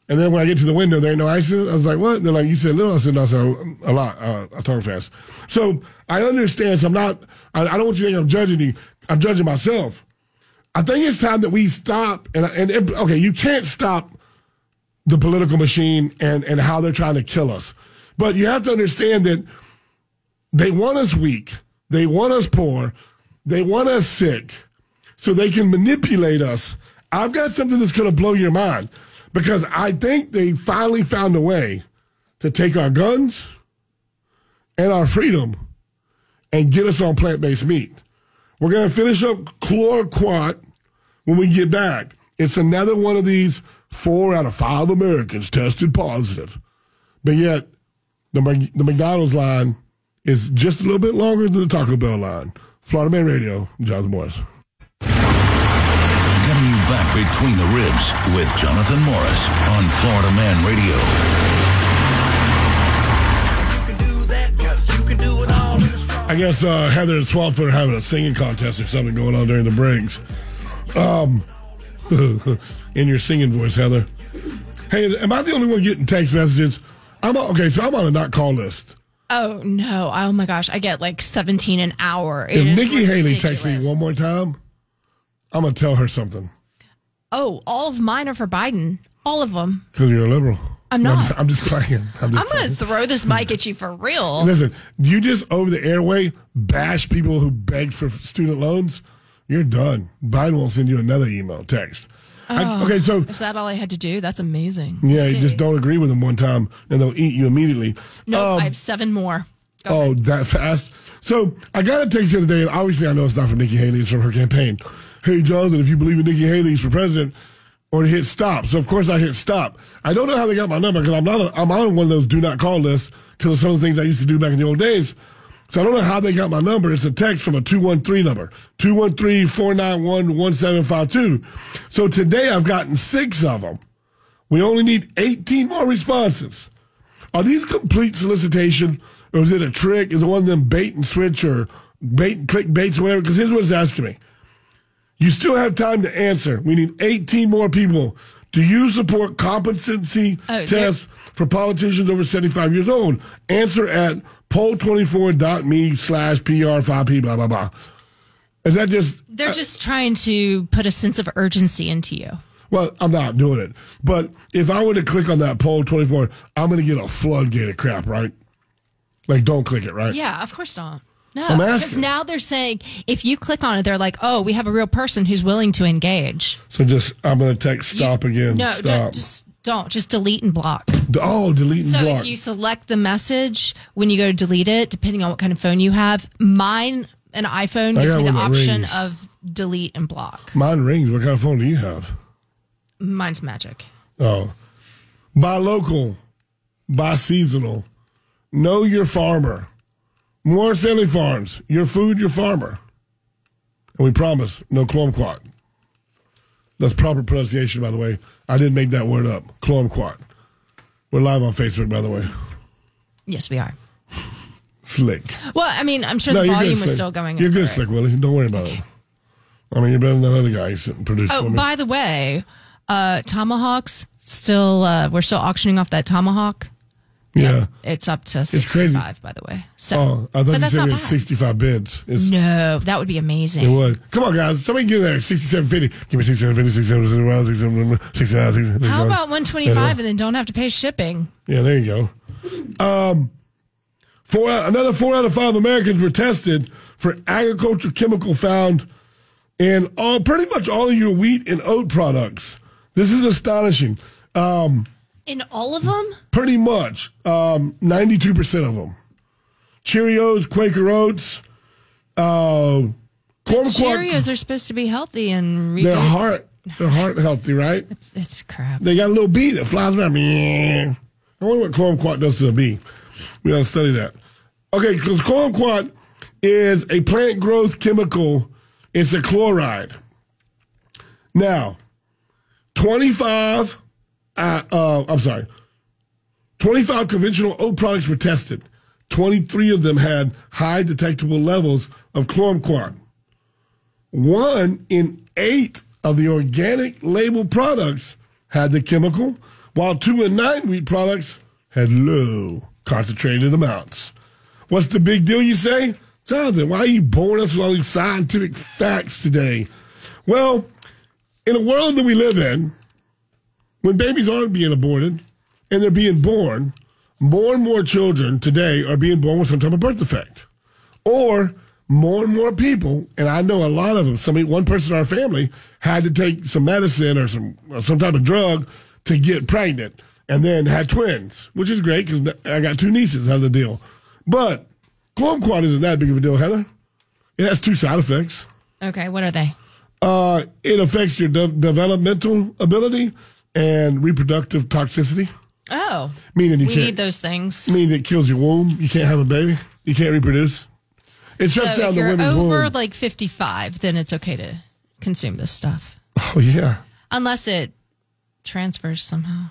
And then when I get to the window, there ain't no ice. I was like, what? They're like, you said little. I said, no, I said a lot. Uh, I talk fast. So I understand. So I'm not, I, I don't want you to think I'm judging you. I'm judging myself. I think it's time that we stop. And, and, and okay, you can't stop the political machine and, and how they're trying to kill us. But you have to understand that they want us weak. They want us poor. They want us sick so they can manipulate us. I've got something that's going to blow your mind because I think they finally found a way to take our guns and our freedom and get us on plant based meat. We're going to finish up chloroquat when we get back. It's another one of these four out of five Americans tested positive. But yet, the, the McDonald's line is just a little bit longer than the Taco Bell line. Florida Man Radio, Jonathan Morris. Getting you back between the ribs with Jonathan Morris on Florida Man Radio. I guess uh, Heather and Swampfoot are having a singing contest or something going on during the breaks. Um, in your singing voice, Heather. Hey, am I the only one getting text messages? I'm on, okay, so I'm on a not call list. Oh no! Oh my gosh! I get like 17 an hour. It if is Nikki Haley texts me one more time, I'm gonna tell her something Oh, all of mine are for Biden. All of them. because you're a liberal. I'm No, not. I'm, just playing. I'm just I'm going to throw this mic at you for real. Listen, you just over the airway bash people who begged for student loans. You're done. Biden won't send you another email, text. I- Oh, okay, so is that all I had to do? That's amazing. yeah, you just don't agree with them one time, and they'll eat you immediately. Nope, Um, I have seven more. oh, that fast. So I got a text the other day, and obviously I know it's not from Nikki Haley; it's from her campaign. Hey, Jonathan, if you believe in Nikki Haley's for president, or to hit stop. So of course I hit stop. I don't know how they got my number because I'm not. A, I'm on one of those do not call lists because of some of the things I used to do back in the old days. So I don't know how they got my number. It's a text from a 213 number, 213-491-1752. So today I've gotten six of them. We only need 18 more responses. Are these complete solicitation or is it a trick? Is it one of them bait and switch or bait and click baits or whatever? Because here's what it's asking me. You still have time to answer. We need 18 more people Do you support competency Oh, tests for politicians over 75 years old? Answer at poll24.me slash PR5P, blah, blah, blah. Is that just, They're uh, just trying to put a sense of urgency into you. well, I'm not doing it. But if I were to click on that poll 24, I'm going to get a floodgate of crap, right? Like, don't click it, right? Yeah, of course not. No, because now they're saying if you click on it, they're like, "Oh, we have a real person who's willing to engage." So just, I'm going to text stop again. No, stop. don't, just don't. Just delete and block. oh, delete and So block. if you select the message when you go to delete it, depending on what kind of phone you have, mine an iPhone I gives me the option rings. of delete and block. Mine rings. What kind of phone do you have? Mine's magic. Oh. Buy local. Buy seasonal. Know your farmer. Morris Family Farms. Your food, your farmer. And we promise no chlormequat. That's proper pronunciation, by the way. I didn't make that word up. Chlormequat. We're live on Facebook, by the way. Yes, we are. Slick. Well, I mean, I'm sure No, the volume was still going. You're good, it. Slick Willie. Don't worry about it. I mean, you're better than that other guy sitting produced Oh, for me. by the way, uh, tomahawks still. Uh, we're still auctioning off that tomahawk. Yeah. It's up to 65, by the way. So, oh, I thought you said not we 65 bids. It's, No, that would be amazing. It would. Come on, guys. Somebody get there. 6750. Give me 6750, 6750, 67, 67, How about 125 and then don't have to pay shipping? Yeah, there you go. Um, four out, another four out of five Americans were tested for agriculture chemical found in all, pretty much all of your wheat and oat products. This is astonishing. Um, In all of them? pretty much um, 92% of them. Cheerios, Quaker Oats, uh, corn Cheerios are supposed to be healthy and They're heart, they're heart healthy, right? It's, it's crap. They got a little bee that flies around. I wonder what kumquat does to a bee. We got to study that. Okay, because kumquat is a plant growth chemical. It's a chloride. Now, 25, uh, uh, I'm sorry, 25 conventional oat products were tested. 23 of them had high detectable levels of chlormequat. One in eight of the organic label products had the chemical, while two in nine wheat products had low concentrated amounts. What's the big deal, you say? Jonathan, why are you boring us with all these scientific facts today? Well, in a world that we live in, when babies aren't being aborted and they're being born, more and more children today are being born with some type of birth defect. Or more and more people, and I know a lot of them, somebody, one person in our family had to take some medicine or some, or some type of drug to get pregnant and then had twins, which is great because I got two nieces out of the deal. But Chlormequat isn't that big of a deal, Heather. It has two side effects. Okay, what are they? Uh, it affects your de- developmental ability and reproductive toxicity, Oh, meaning you we can't. need those things. meaning it kills your womb. You can't have a baby. You can't reproduce. It shuts so down if the you're over like 55, then it's okay to consume this stuff. Oh yeah. Unless it transfers somehow.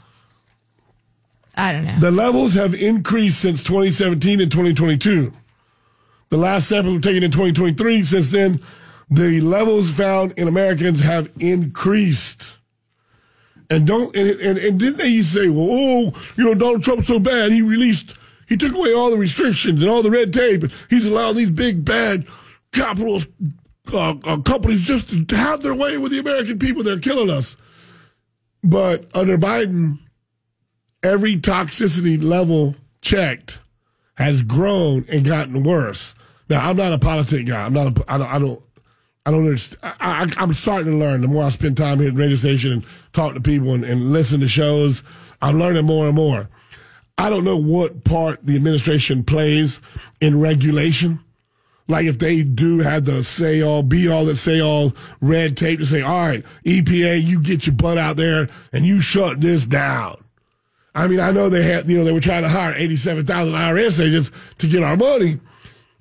I don't know. The levels have increased since 2017 and 2022. The last sample was taken in 2023. Since then, the levels found in Americans have increased. And don't and, and, and didn't they say, well, oh, you know, Donald Trump's so bad. He released, he took away all the restrictions and all the red tape. And he's allowing these big bad capitalist uh, uh, companies just to have their way with the American people. They're killing us. But under Biden, every toxicity level checked has grown and gotten worse. Now, I'm not a politic guy. I'm not. A, I don't. I don't. I don't understand. I, I'm starting to learn. The more I spend time here at the radio station and talk to people and, and listen to shows, I'm learning more and more. I don't know what part the administration plays in regulation. Like if they do have the say all, be all that say all red tape to say, all right, EPA, you get your butt out there and you shut this down. I mean, I know they had, you know, they were trying to hire 87,000 IRS agents to get our money.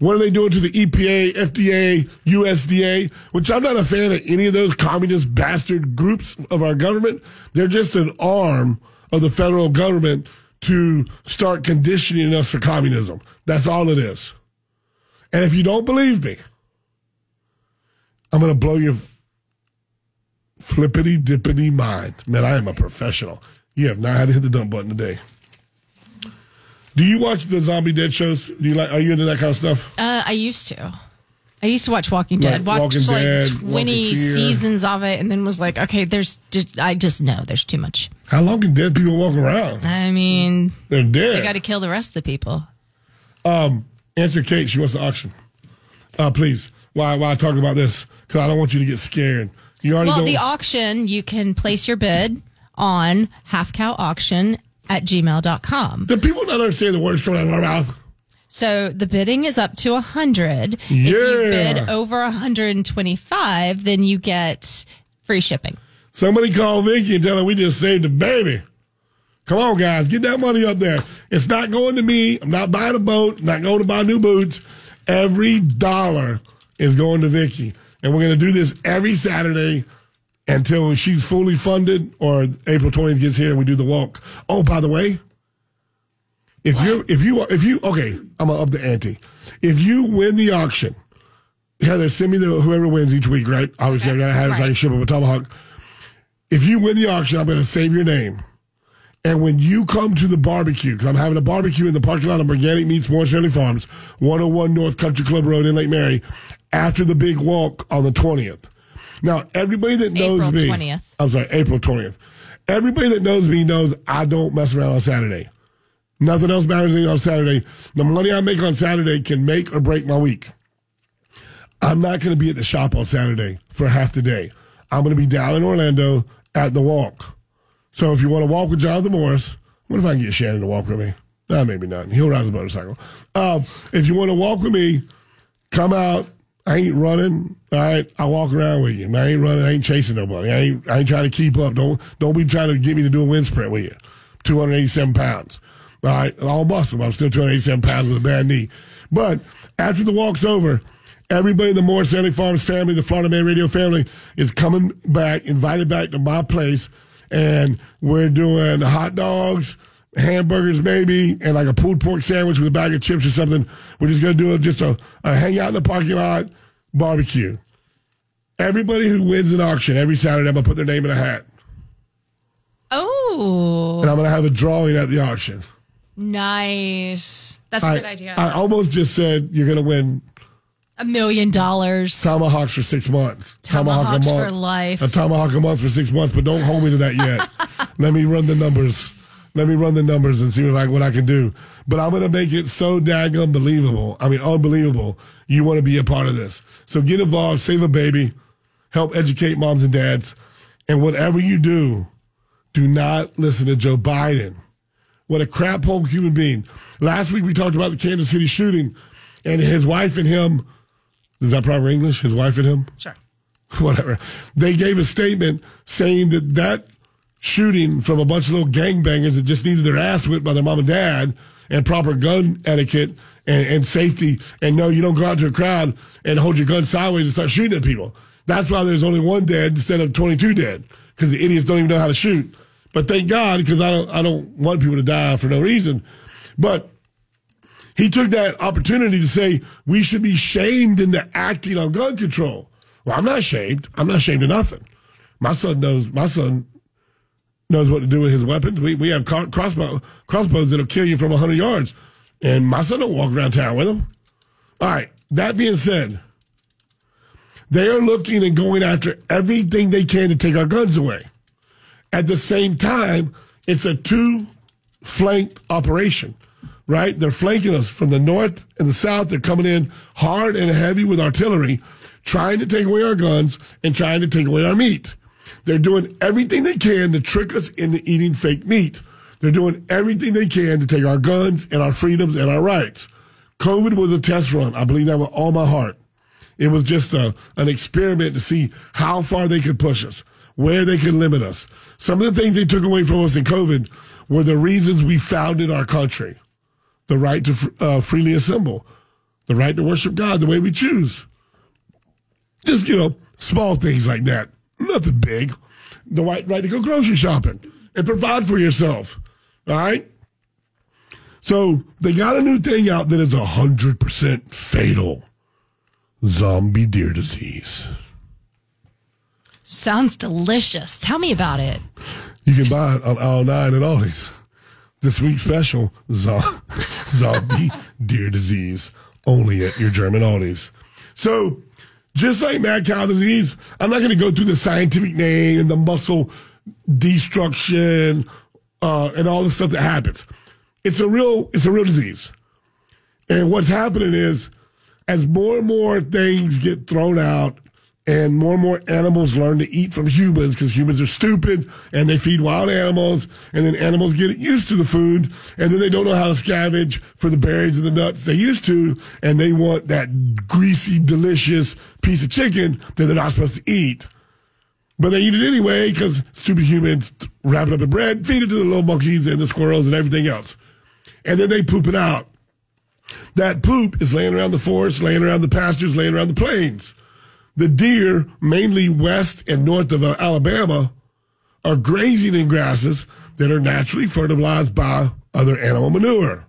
What are they doing to the EPA, FDA, USDA? Which I'm not a fan of any of those communist bastard groups of our government. They're just an arm of the federal government to start conditioning us for communism. That's all it is. And if you don't believe me, I'm going to blow your flippity dippity mind. Man, I am a professional. You have not had to hit the dump button today. Do you watch the zombie dead shows? Do you like? Are you into that kind of stuff? Uh, I used to. I used to watch Walking Dead. Like Watched Walking like Dead, twenty seasons of it, and then was like, okay, there's just I just know there's too much. How long can dead people walk around? I mean, They're dead. they got to kill the rest of the people. Um, answer Kate. She wants the auction. Uh, please. Why? Why I talk about this? Because I don't want you to get scared. You already Well, know. the auction you can place your bid on half cow auction at gmail.com. The people not understand the words coming out of our mouth? So the bidding is up to 100. If you Yeah. bid over 125, then you get free shipping. Somebody call Vicky and tell her we just saved a baby. Come on, guys, get that money up there. It's not going to me. I'm not buying a boat. I'm not going to buy new boots. Every dollar is going to Vicky, and we're going to do this every Saturday until she's fully funded or April 20th gets here and we do the walk. Oh, by the way, if you if you if you okay, I'm gonna up the ante. If you win the auction, Heather, send me the whoever wins each week, right? Obviously, I gotta have it so I can ship them a tomahawk. If you win the auction, I'm gonna save your name. And when you come to the barbecue, because I'm having a barbecue in the parking lot of Organic Meats Morris Family Farms, 101 North Country Club Road in Lake Mary, after the big walk on the 20th. Now, everybody that knows April me, 20th. I'm sorry, April 20th. Everybody that knows me knows I don't mess around on Saturday. Nothing else matters on Saturday. The money I make on Saturday can make or break my week. I'm not going to be at the shop on Saturday for half the day. I'm going to be down in Orlando at the walk. So if you want to walk with Jonathan Morris, what if I can get Shannon to walk with me? Nah, maybe not. He'll ride his motorcycle. Um, if you want to walk with me, come out. I ain't running. All right, I walk around with you. I ain't running. I ain't chasing nobody. I ain't. I ain't trying to keep up. Don't don't be trying to get me to do a wind sprint with you. Two hundred eighty-seven pounds. All right, all muscle. but I'm still two hundred eighty-seven pounds with a bad knee. But after the walk's over, everybody in the Morris Family Farms family, the Florida Man Radio family, is coming back, invited back to my place, and we're doing hot dogs hamburgers maybe and like a pulled pork sandwich with a bag of chips or something. We're just gonna do a, just a, a hang out in the parking lot barbecue. Everybody who wins an auction every Saturday, I'm gonna put their name in a hat, Oh, and I'm gonna have a drawing at the auction. nice. That's a I, good idea. I almost just said you're gonna win a million dollars. tomahawks for six months. Tomahawks Tomahawk a month, for life. A tomahawk a month for six months, but don't hold me to that yet. Let me run the numbers. Let me run the numbers and see what I, what I can do. But I'm going to make it so daggum believable. I mean, unbelievable. You want to be a part of this. So get involved, save a baby, help educate moms and dads. And whatever you do, do not listen to Joe Biden. What a crap hole human being. Last week we talked about the Kansas City shooting and his wife and him. Is that proper English? His wife and him? Sure. whatever. They gave a statement saying that that shooting from a bunch of little gangbangers that just needed their ass whipped by their mom and dad and proper gun etiquette and, and safety and no, you don't go out to a crowd and hold your gun sideways and start shooting at people. That's why there's only one dead instead of 22 dead because the idiots don't even know how to shoot. But thank God because I don't, I don't want people to die for no reason. But he took that opportunity to say we should be shamed into acting on gun control. Well, I'm not ashamed. I'm not ashamed of nothing. My son knows. My son knows what to do with his weapons. We we have crossbow crossbows that'll kill you from 100 yards, and my son don't walk around town with them. All right. That being said, they are looking and going after everything they can to take our guns away. At the same time, it's a two flanked operation, right? They're flanking us from the north and the south. They're coming in hard and heavy with artillery, trying to take away our guns and trying to take away our meat. They're doing everything they can to trick us into eating fake meat. They're doing everything they can to take our guns and our freedoms and our rights. COVID was a test run. I believe that with all my heart. It was just a, an experiment to see how far they could push us, where they could limit us. Some of the things they took away from us in COVID were the reasons we founded our country the right to uh, freely assemble, the right to worship God the way we choose. Just, you know, small things like that. Nothing big. The right, right to go grocery shopping and provide for yourself. All right? So they got a new thing out that is 100% fatal zombie deer disease. Sounds delicious. Tell me about it. You can buy it on aisle nine at Aldi's. This week's special, zo- zombie deer disease, only at your German Aldi's. So, just like mad cow disease, I'm not going to go through the scientific name and the muscle destruction uh, and all the stuff that happens. It's a real, it's a real disease. And what's happening is, as more and more things get thrown out and more and more animals learn to eat from humans because humans are stupid and they feed wild animals. And then animals get used to the food and then they don't know how to scavenge for the berries and the nuts they used to. And they want that greasy delicious piece of chicken that they're not supposed to eat. But they eat it anyway because stupid humans wrap it up in bread feed it to the little monkeys and the squirrels and everything else. And then they poop it out. That poop is laying around the forest laying around the pastures laying around the plains the deer, mainly west and north of uh, Alabama, are grazing in grasses that are naturally fertilized by other animal manure.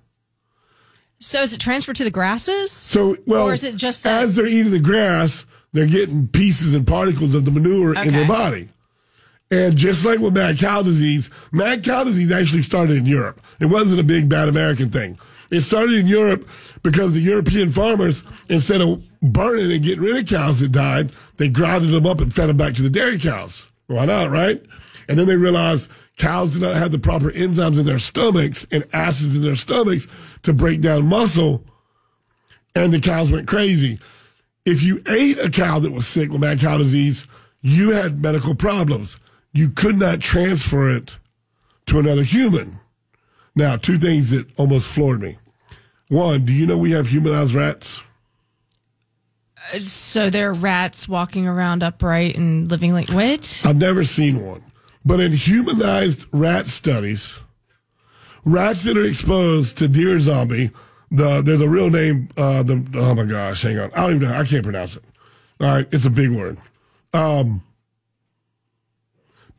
So is it transferred to the grasses? So, well, or is it just that? as they're eating the grass, they're getting pieces and particles of the manure in their body. And just like with mad cow disease, mad cow disease actually started in Europe. It wasn't a big bad American thing. It started in Europe because the European farmers, instead of burning and getting rid of cows that died, they grounded them up and fed them back to the dairy cows. Why not, right? And then they realized cows did not have the proper enzymes in their stomachs and acids in their stomachs to break down muscle, and the cows went crazy. If you ate a cow that was sick with mad cow disease, you had medical problems. You could not transfer it to another human. Now, two things that almost floored me. One, do you know we have humanized rats? Uh, So they're rats walking around upright and living like what? I've never seen one. But in humanized rat studies, rats that are exposed to deer zombie, the there's a real name. Uh, the oh my gosh, hang on, I don't even know. I can't pronounce it. All right, it's a big word. Um,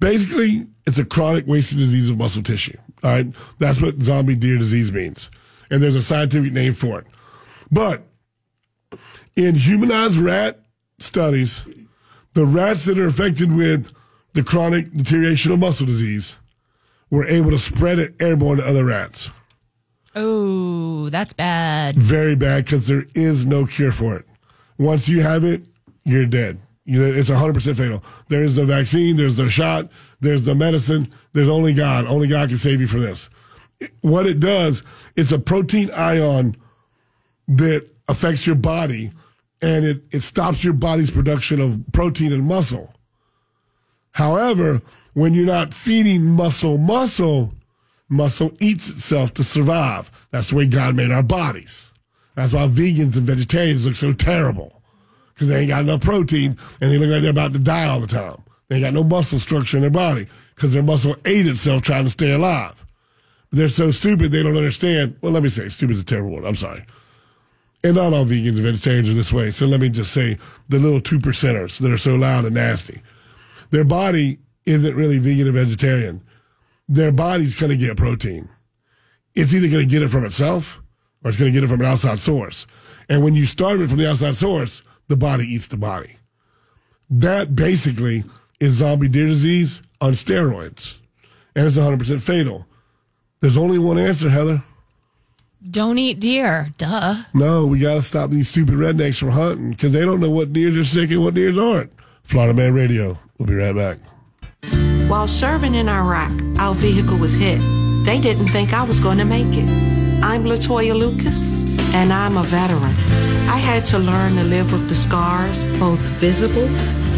basically, it's a chronic wasting disease of muscle tissue. All right, that's what zombie deer disease means, and there's a scientific name for it. But in humanized rat studies, the rats that are affected with the chronic deterioration of muscle disease were able to spread it airborne to other rats. Oh, that's bad. Very bad because there is no cure for it. Once you have it, you're dead. It's 100% fatal. There is the vaccine, there's the shot, there's the medicine. There's only God. Only God can save you from this. What it does, it's a protein ion that affects your body and it, it stops your body's production of protein and muscle. However, when you're not feeding muscle muscle, muscle eats itself to survive. That's the way God made our bodies. That's why vegans and vegetarians look so terrible because they ain't got enough protein and they look like they're about to die all the time. They ain't got no muscle structure in their body because their muscle ate itself trying to stay alive. They're so stupid they don't understand. Well, let me say, stupid is a terrible word. I'm sorry. And not all vegans and vegetarians are this way. So let me just say the little two percenters that are so loud and nasty. Their body isn't really vegan or vegetarian. Their body's going to get protein. It's either going to get it from itself or it's going to get it from an outside source. And when you starve it from the outside source, the body eats the body. That basically is zombie deer disease on steroids. And it's 100% fatal. There's only one answer, Heather. Don't eat deer. Duh. No, we got to stop these stupid rednecks from hunting because they don't know what deers are sick and what deers aren't. Florida Man Radio. We'll be right back. While serving in Iraq, our vehicle was hit. They didn't think I was going to make it. I'm Latoya Lucas, and I'm a veteran. I had to learn to live with the scars, both visible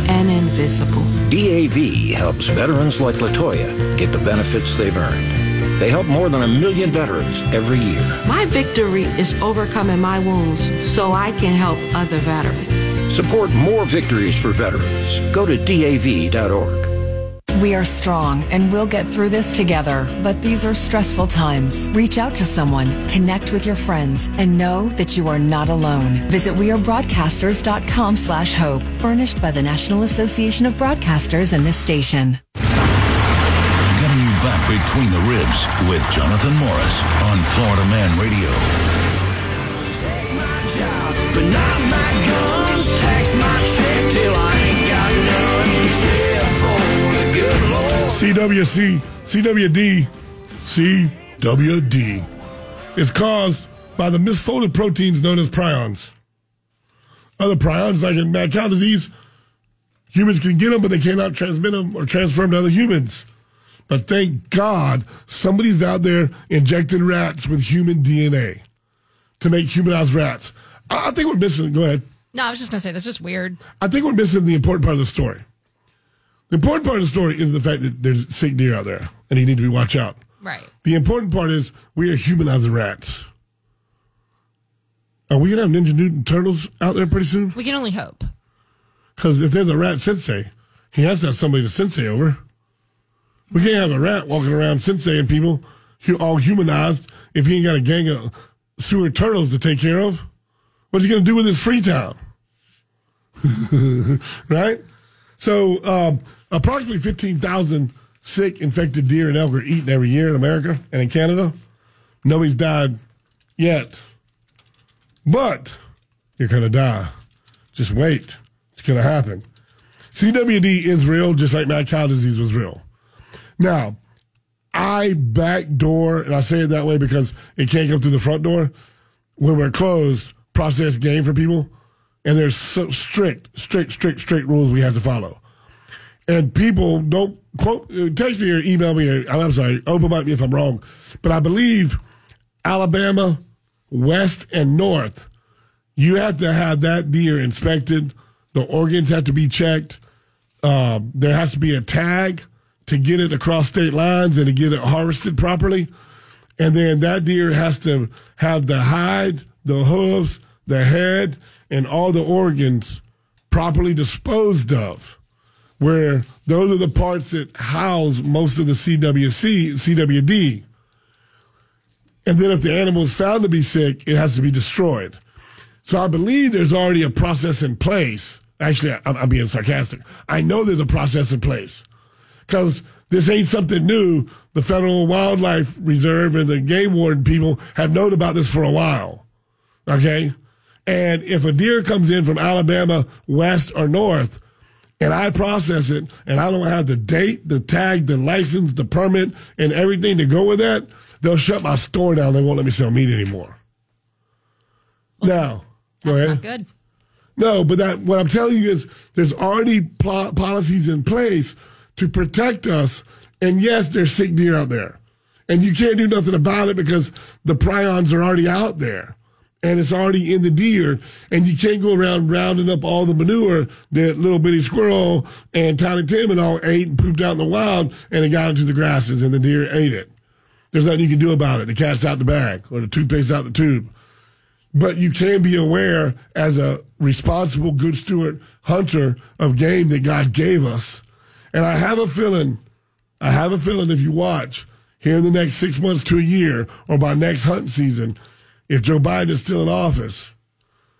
and invisible. DAV helps veterans like Latoya get the benefits they've earned. They help more than a million veterans every year. My victory is overcoming my wounds so I can help other veterans. Support more victories for veterans. Go to DAV.org. We are strong and we'll get through this together. But these are stressful times. Reach out to someone, connect with your friends, and know that you are not alone. Visit wearebroadcasters.com slash hope, furnished by the National Association of Broadcasters and this station. Getting you back between the ribs with Jonathan Morris on Florida Man Radio. But not my guns, tax my check till I ain't got none. CWC, CWD, CWD is caused by the misfolded proteins known as prions. Other prions, like in mad cow disease, humans can get them, but they cannot transmit them or transfer them to other humans. But thank God somebody's out there injecting rats with human DNA to make humanized rats. I, I think we're missing. Go ahead. No, I was just gonna say that's just weird. I think we're missing the important part of the story. The important part of the story is the fact that there's sick deer out there and you need to be watch out. Right. The important part is we are humanizing rats. Are we gonna have Ninja Mutant turtles out there pretty soon? We can only hope. Because if there's a rat sensei, he has to have somebody to sensei over. We can't have a rat walking around senseiing people, all humanized, if he ain't got a gang of sewer turtles to take care of. What's he going to do with his free time? right? So, um, approximately 15,000 sick, infected deer and elk are eaten every year in America and in Canada. Nobody's died yet. But you're going to die. Just wait. It's going to happen. CWD is real, just like mad cow disease was real. Now, I backdoor, and I say it that way because it can't come through the front door. When we're closed, process game for people, and there's so strict, strict, strict, strict rules we have to follow. And people don't quote, uh, text me or email me. Or, I'm sorry, open mic me if I'm wrong, but I believe Alabama, West, and North, you have to have that deer inspected. The organs have to be checked. Um, there has to be a tag to get it across state lines and to get it harvested properly. And then that deer has to have the hide, the hooves, the head, and all the organs properly disposed of. Where those are the parts that house most of the CWC, CWD. And then if the animal is found to be sick, it has to be destroyed. So I believe there's already a process in place. Actually, I'm, I'm being sarcastic. I know there's a process in place because this ain't something new. The Federal Wildlife Reserve and the game warden people have known about this for a while. Okay? And if a deer comes in from Alabama, west or north, and I process it, and I don't have the date, the tag, the license, the permit, and everything to go with that, they'll shut my store down. They won't let me sell meat anymore. Now, go That's not good. No, but that what I'm telling you is there's already pl- policies in place to protect us. And yes, there's sick deer out there, and you can't do nothing about it because the prions are already out there, and it's already in the deer, and you can't go around rounding up all the manure that little bitty squirrel and Tiny Tim and all ate and pooped out in the wild, and it got into the grasses, and the deer ate it. There's nothing you can do about it. The cat's out the bag, or the toothpaste out the tube but you can be aware as a responsible, good steward hunter of game that God gave us. And I have a feeling, I have a feeling if you watch here in the next six months to a year or by next hunting season, if Joe Biden is still in office,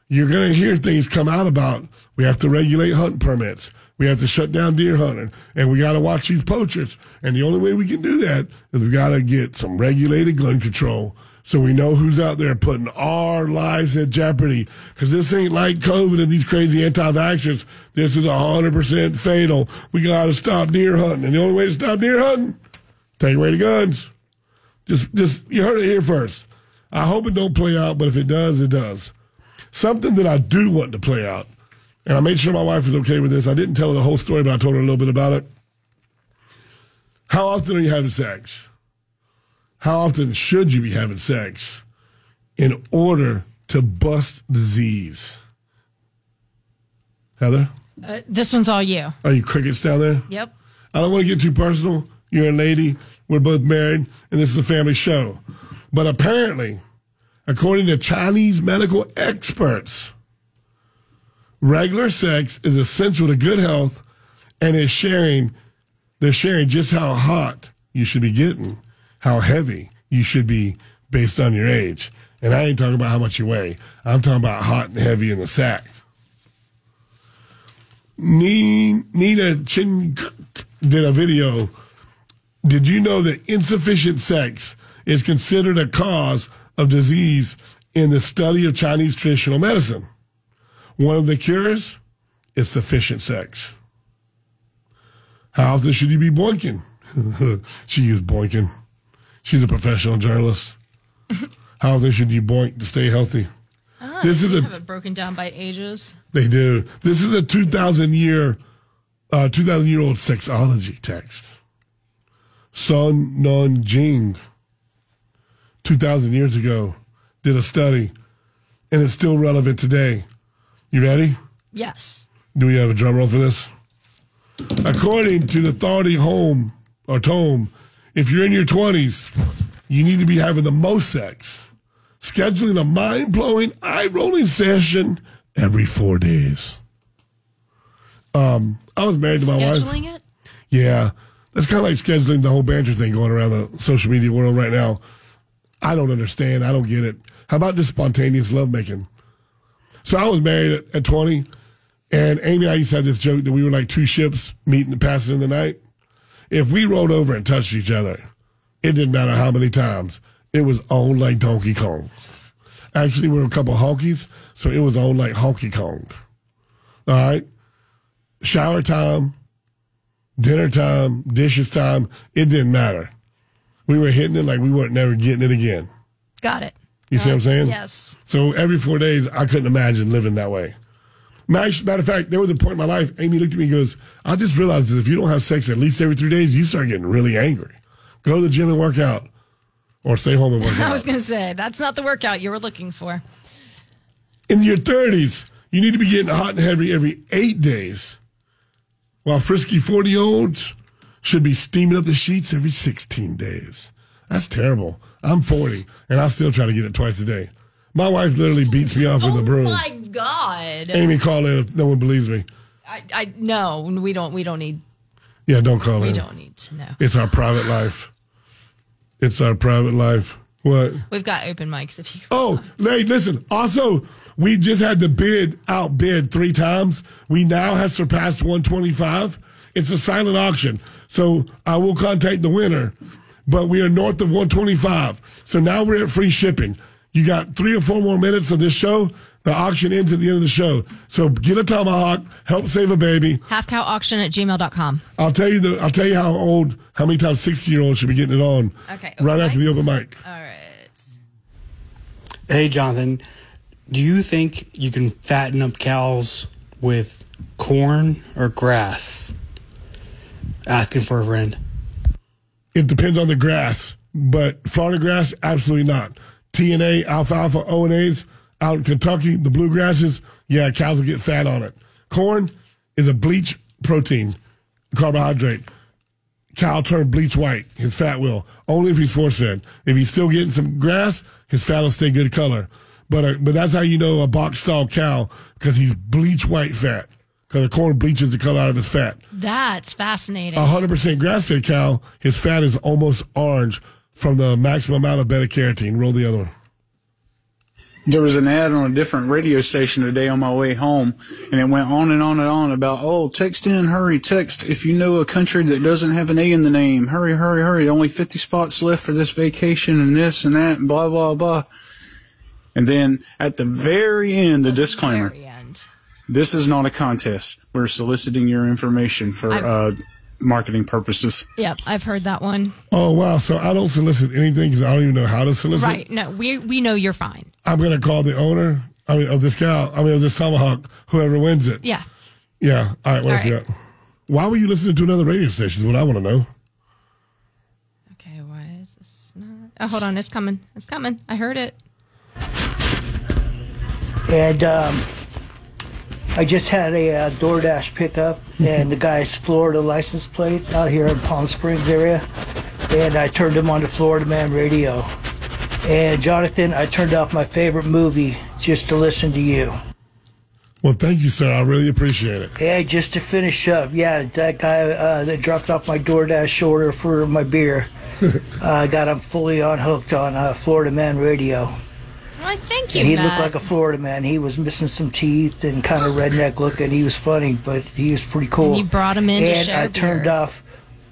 you're going to hear things come out about we have to regulate hunting permits. We have to shut down deer hunting and we got to watch these poachers. And the only way we can do that is we got to get some regulated gun control so we know who's out there putting our lives at jeopardy. Because this ain't like COVID and these crazy anti-vaxxers. This is 100% fatal. We got to stop deer hunting. And the only way to stop deer hunting, take away the guns. Just, just, you heard it here first. I hope it don't play out, but if it does, it does. Something that I do want to play out, and I made sure my wife was okay with this. I didn't tell her the whole story, but I told her a little bit about it. How often are you having sex? How often should you be having sex in order to bust disease? Heather, Uh, this one's all you. are you crickets down there? Yep. I don't want to get too personal. You're a lady. We're both married, and this is a family show. But apparently, according to Chinese medical experts, regular sex is essential to good health and is sharing, they're sharing just how hot you should be getting, how heavy you should be based on your age. And I ain't talking about how much you weigh. I'm talking about hot and heavy in the sack. Nina Chin did a video. Did you know that insufficient sex is considered a cause of disease in the study of Chinese traditional medicine? One of the cures is sufficient sex. How often should you be boinking? she is boinking. She's a professional journalist. How often should you boink to stay healthy? Ah, This is a- have it broken down by ages. They do. This is a 2,000 year, uh, 2,000 year old sexology text. Su Nü Jing, 2,000 years ago, did a study, and it's still relevant today. You ready? Yes. Do we have a drum roll for this? According to the authority home or tome, if you're in your 20s, you need to be having the most sex, scheduling a mind blowing, eye rolling session every four days. Um, I was married to my wife. Scheduling it? Yeah. That's kind of like scheduling the whole banter thing going around the social media world right now. I don't understand. I don't get it. How about just spontaneous lovemaking? So I was married at, at 20, and Amy and I used to have this joke that we were like two ships meeting and passing in the night. If we rolled over and touched each other, it didn't matter how many times. It was on like Donkey Kong. Actually, we were a couple honkies, so it was on like Honky Kong. All right? Shower time, dinner time, dishes time, it didn't matter. We were hitting it like we weren't never getting it again. Got it. You see what I'm saying? Yes. So every four days, I couldn't imagine living that way. Matter matter of fact, there was a point in my life, Amy looked at me and goes, I just realized that if you don't have sex at least every three days, you start getting really angry. Go to the gym and work out or stay home and work out. I was going to say, that's not the workout you were looking for. In your 30s, you need to be getting hot and heavy every eight days, while frisky 40 olds should be steaming up the sheets every 16 days. That's terrible. I'm 40, and I still try to get it twice a day. My wife literally beats me off with a oh broom. Oh My God. Amy, call in if no one believes me. I, I no, we don't. We don't need. Yeah, don't call it. We in. don't need to know. It's our private life. It's our private life. What? We've got open mics if you. Oh, hey, listen. Also, we just had the bid outbid three times. We now have surpassed 125. It's a silent auction. So I will contact the winner, but we are north of 125. So now we're at free shipping. You got three or four more minutes of this show. The auction ends at the end of the show. So get a tomahawk, help save a baby. Halfcowauction at gmail.com. I'll tell you the I'll tell you how old how many times sixty year olds should be getting it on. Okay, Right open after the open mic. All right. Hey, Jonathan, do you think you can fatten up cows with corn or grass? Asking for a friend. It depends on the grass, but Florida grass, absolutely not. TNA, alfalfa, O and A's out in Kentucky, the bluegrasses, yeah, cows will get fat on it. Corn is a bleach protein, carbohydrate. Cow turn bleach white, his fat will. Only if he's force fed. If he's still getting some grass, his fat will stay good color. But uh, but that's how you know a box stall cow because he's bleach white fat. Because the corn bleaches the color out of his fat. That's fascinating. A hundred percent grass fed cow, his fat is almost orange from the maximum amount of beta carotene. Roll the other one. There was an ad on a different radio station today on my way home, and it went on and on and on about, oh, text in, hurry, text if you know a country that doesn't have an A in the name. Hurry, hurry, hurry. Only 50 spots left for this vacation and this and that, and blah, blah, blah. And then at the very end, the disclaimer. This is not a contest. We're soliciting your information for uh, marketing purposes. Yep, I've heard that one. Oh wow! So I don't solicit anything because I don't even know how to solicit. Right. No, we we know you're fine. I'm gonna call the owner. I mean, of this cow. I mean, of this tomahawk. Whoever wins it. Yeah. Yeah. All right. What All else you got? Why were you listening to another radio station? Is what I want to know. Okay, why is this not? Oh, hold on. It's coming. It's coming. I heard it. And um, I just had a uh, DoorDash pickup, and the guy's Florida license plate out here in Palm Springs area. And I turned him on to Florida Man Radio. And Jonathan, I turned off my favorite movie just to listen to you. Well, thank you, sir. I really appreciate it. Yeah, just to finish up, yeah, that guy uh, that dropped off my DoorDash order for my beer, uh, got him fully unhooked on uh, Florida Man Radio. Well, thank you, And he Matt. looked like a Florida man. He was missing some teeth and kind of redneck looking. He was funny, but he was pretty cool. And you brought him in to And I beer. turned off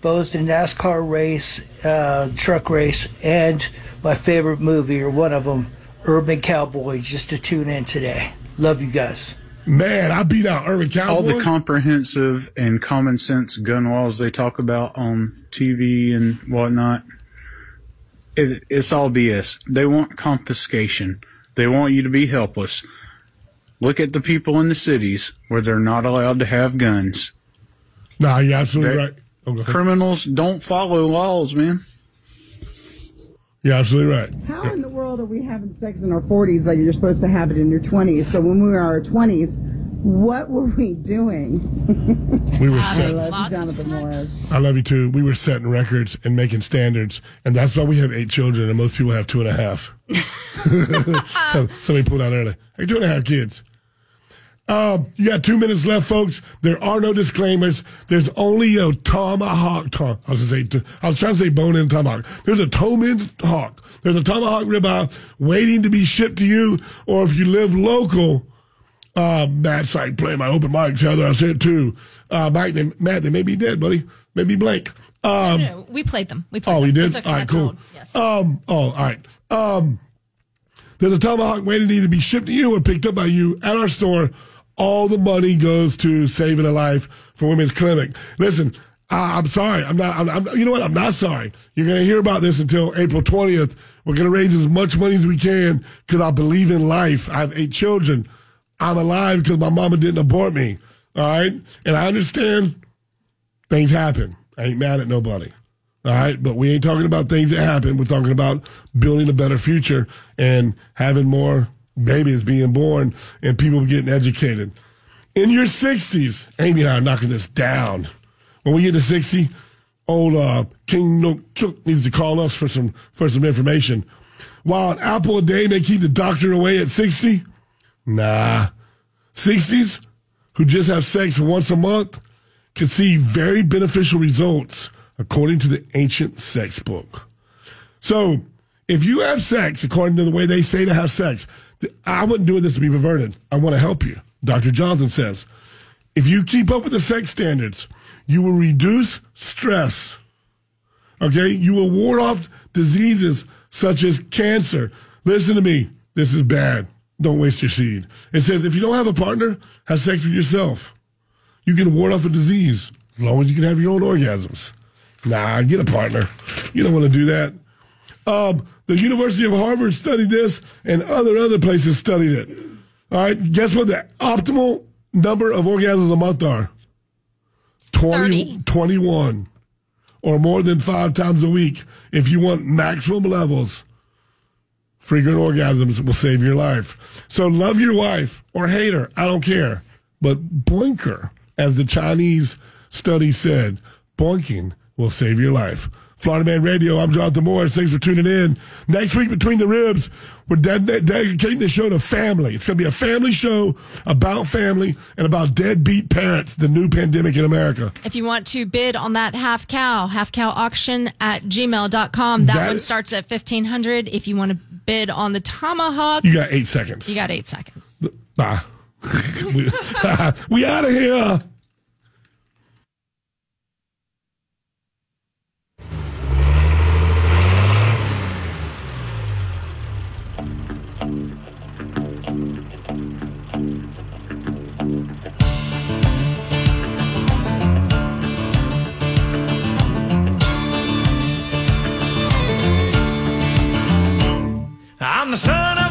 both the NASCAR race, uh, truck race, and my favorite movie, or one of them, Urban Cowboy, just to tune in today. Love you guys. Man, I beat out Urban Cowboy. all the comprehensive and common sense gun laws they talk about on TV and whatnot, it, it's all BS. They want confiscation. They want you to be helpless. Look at the people in the cities where they're not allowed to have guns. Nah, you're absolutely They- right. Oh, go ahead. Criminals don't follow laws, man. You're absolutely right. How in the world are we having sex in our 40s that you're supposed to have it in your 20s? So when we are in our 20s, what were we doing? We were I set. love you, Jonathan Morris. I love you too. We were setting records and making standards, and that's why we have eight children, and most people have two and a half. Somebody pulled out early. Hey, two and a half kids. Um, you got two minutes left, folks. There are no disclaimers. There's only a tomahawk. Tom, I was gonna say. I was trying to say bone in tomahawk. There's a tomahawk. There's a tomahawk ribeye waiting to be shipped to you, or if you live local. Uh, Matt's like playing my open mics. Heather, I said too. Uh, Mike, they, Matt, they may be dead, buddy. Maybe blank. Um, No, no, we played them. We played Oh, them. you did? It's okay. all right, That's cool. old. Yes. Um, oh, all right. Um, there's a tomahawk waiting to either be shipped to you or picked up by you at our store. All the money goes to saving a life for Women's Clinic. Listen, I, I'm sorry. I'm not. I'm, I'm, you know what? I'm not sorry. You're going to hear about this until April 20th. We're going to raise as much money as we can because I believe in life. I have eight children. I'm alive because my mama didn't abort me. All right, and I understand things happen. I ain't mad at nobody. All right, but we ain't talking about things that happen. We're talking about building a better future and having more babies being born and people getting educated. In your 60s, Amy and I are knocking this down. When we get to 60, old uh, King Nook needs to call us for some for some information. While an apple a day may keep the doctor away at 60, nah. 60s who just have sex once a month can see very beneficial results according to the ancient sex book. So, if you have sex according to the way they say to have sex, I wouldn't do this to be perverted. I want to help you. Dr. Johnson says, if you keep up with the sex standards, you will reduce stress. Okay? You will ward off diseases such as cancer. Listen to me. This is bad. Don't waste your seed. It says if you don't have a partner, have sex with yourself. You can ward off a disease as long as you can have your own orgasms. Nah, get a partner. You don't want to do that. Um, the University of Harvard studied this, and other other places studied it. All right, guess what the optimal number of orgasms a month are? 20, 21 or more than five times a week. If you want maximum levels, frequent orgasms will save your life. So love your wife or hate her, I don't care. But boink as the Chinese study said, boinking will save your life. Florida Man Radio, I'm Jonathan Morris. Thanks for tuning in. Next week, Between the Ribs, we're ded- ded- dedicating the show to family. It's going to be a family show about family and about deadbeat parents, the new pandemic in America. If you want to bid on that half cow, half cow auction at gmail.com, that, That- one starts at 1500 If you want to bid on the tomahawk, You got eight seconds. you got eight seconds. We, we out of here. I'm the son of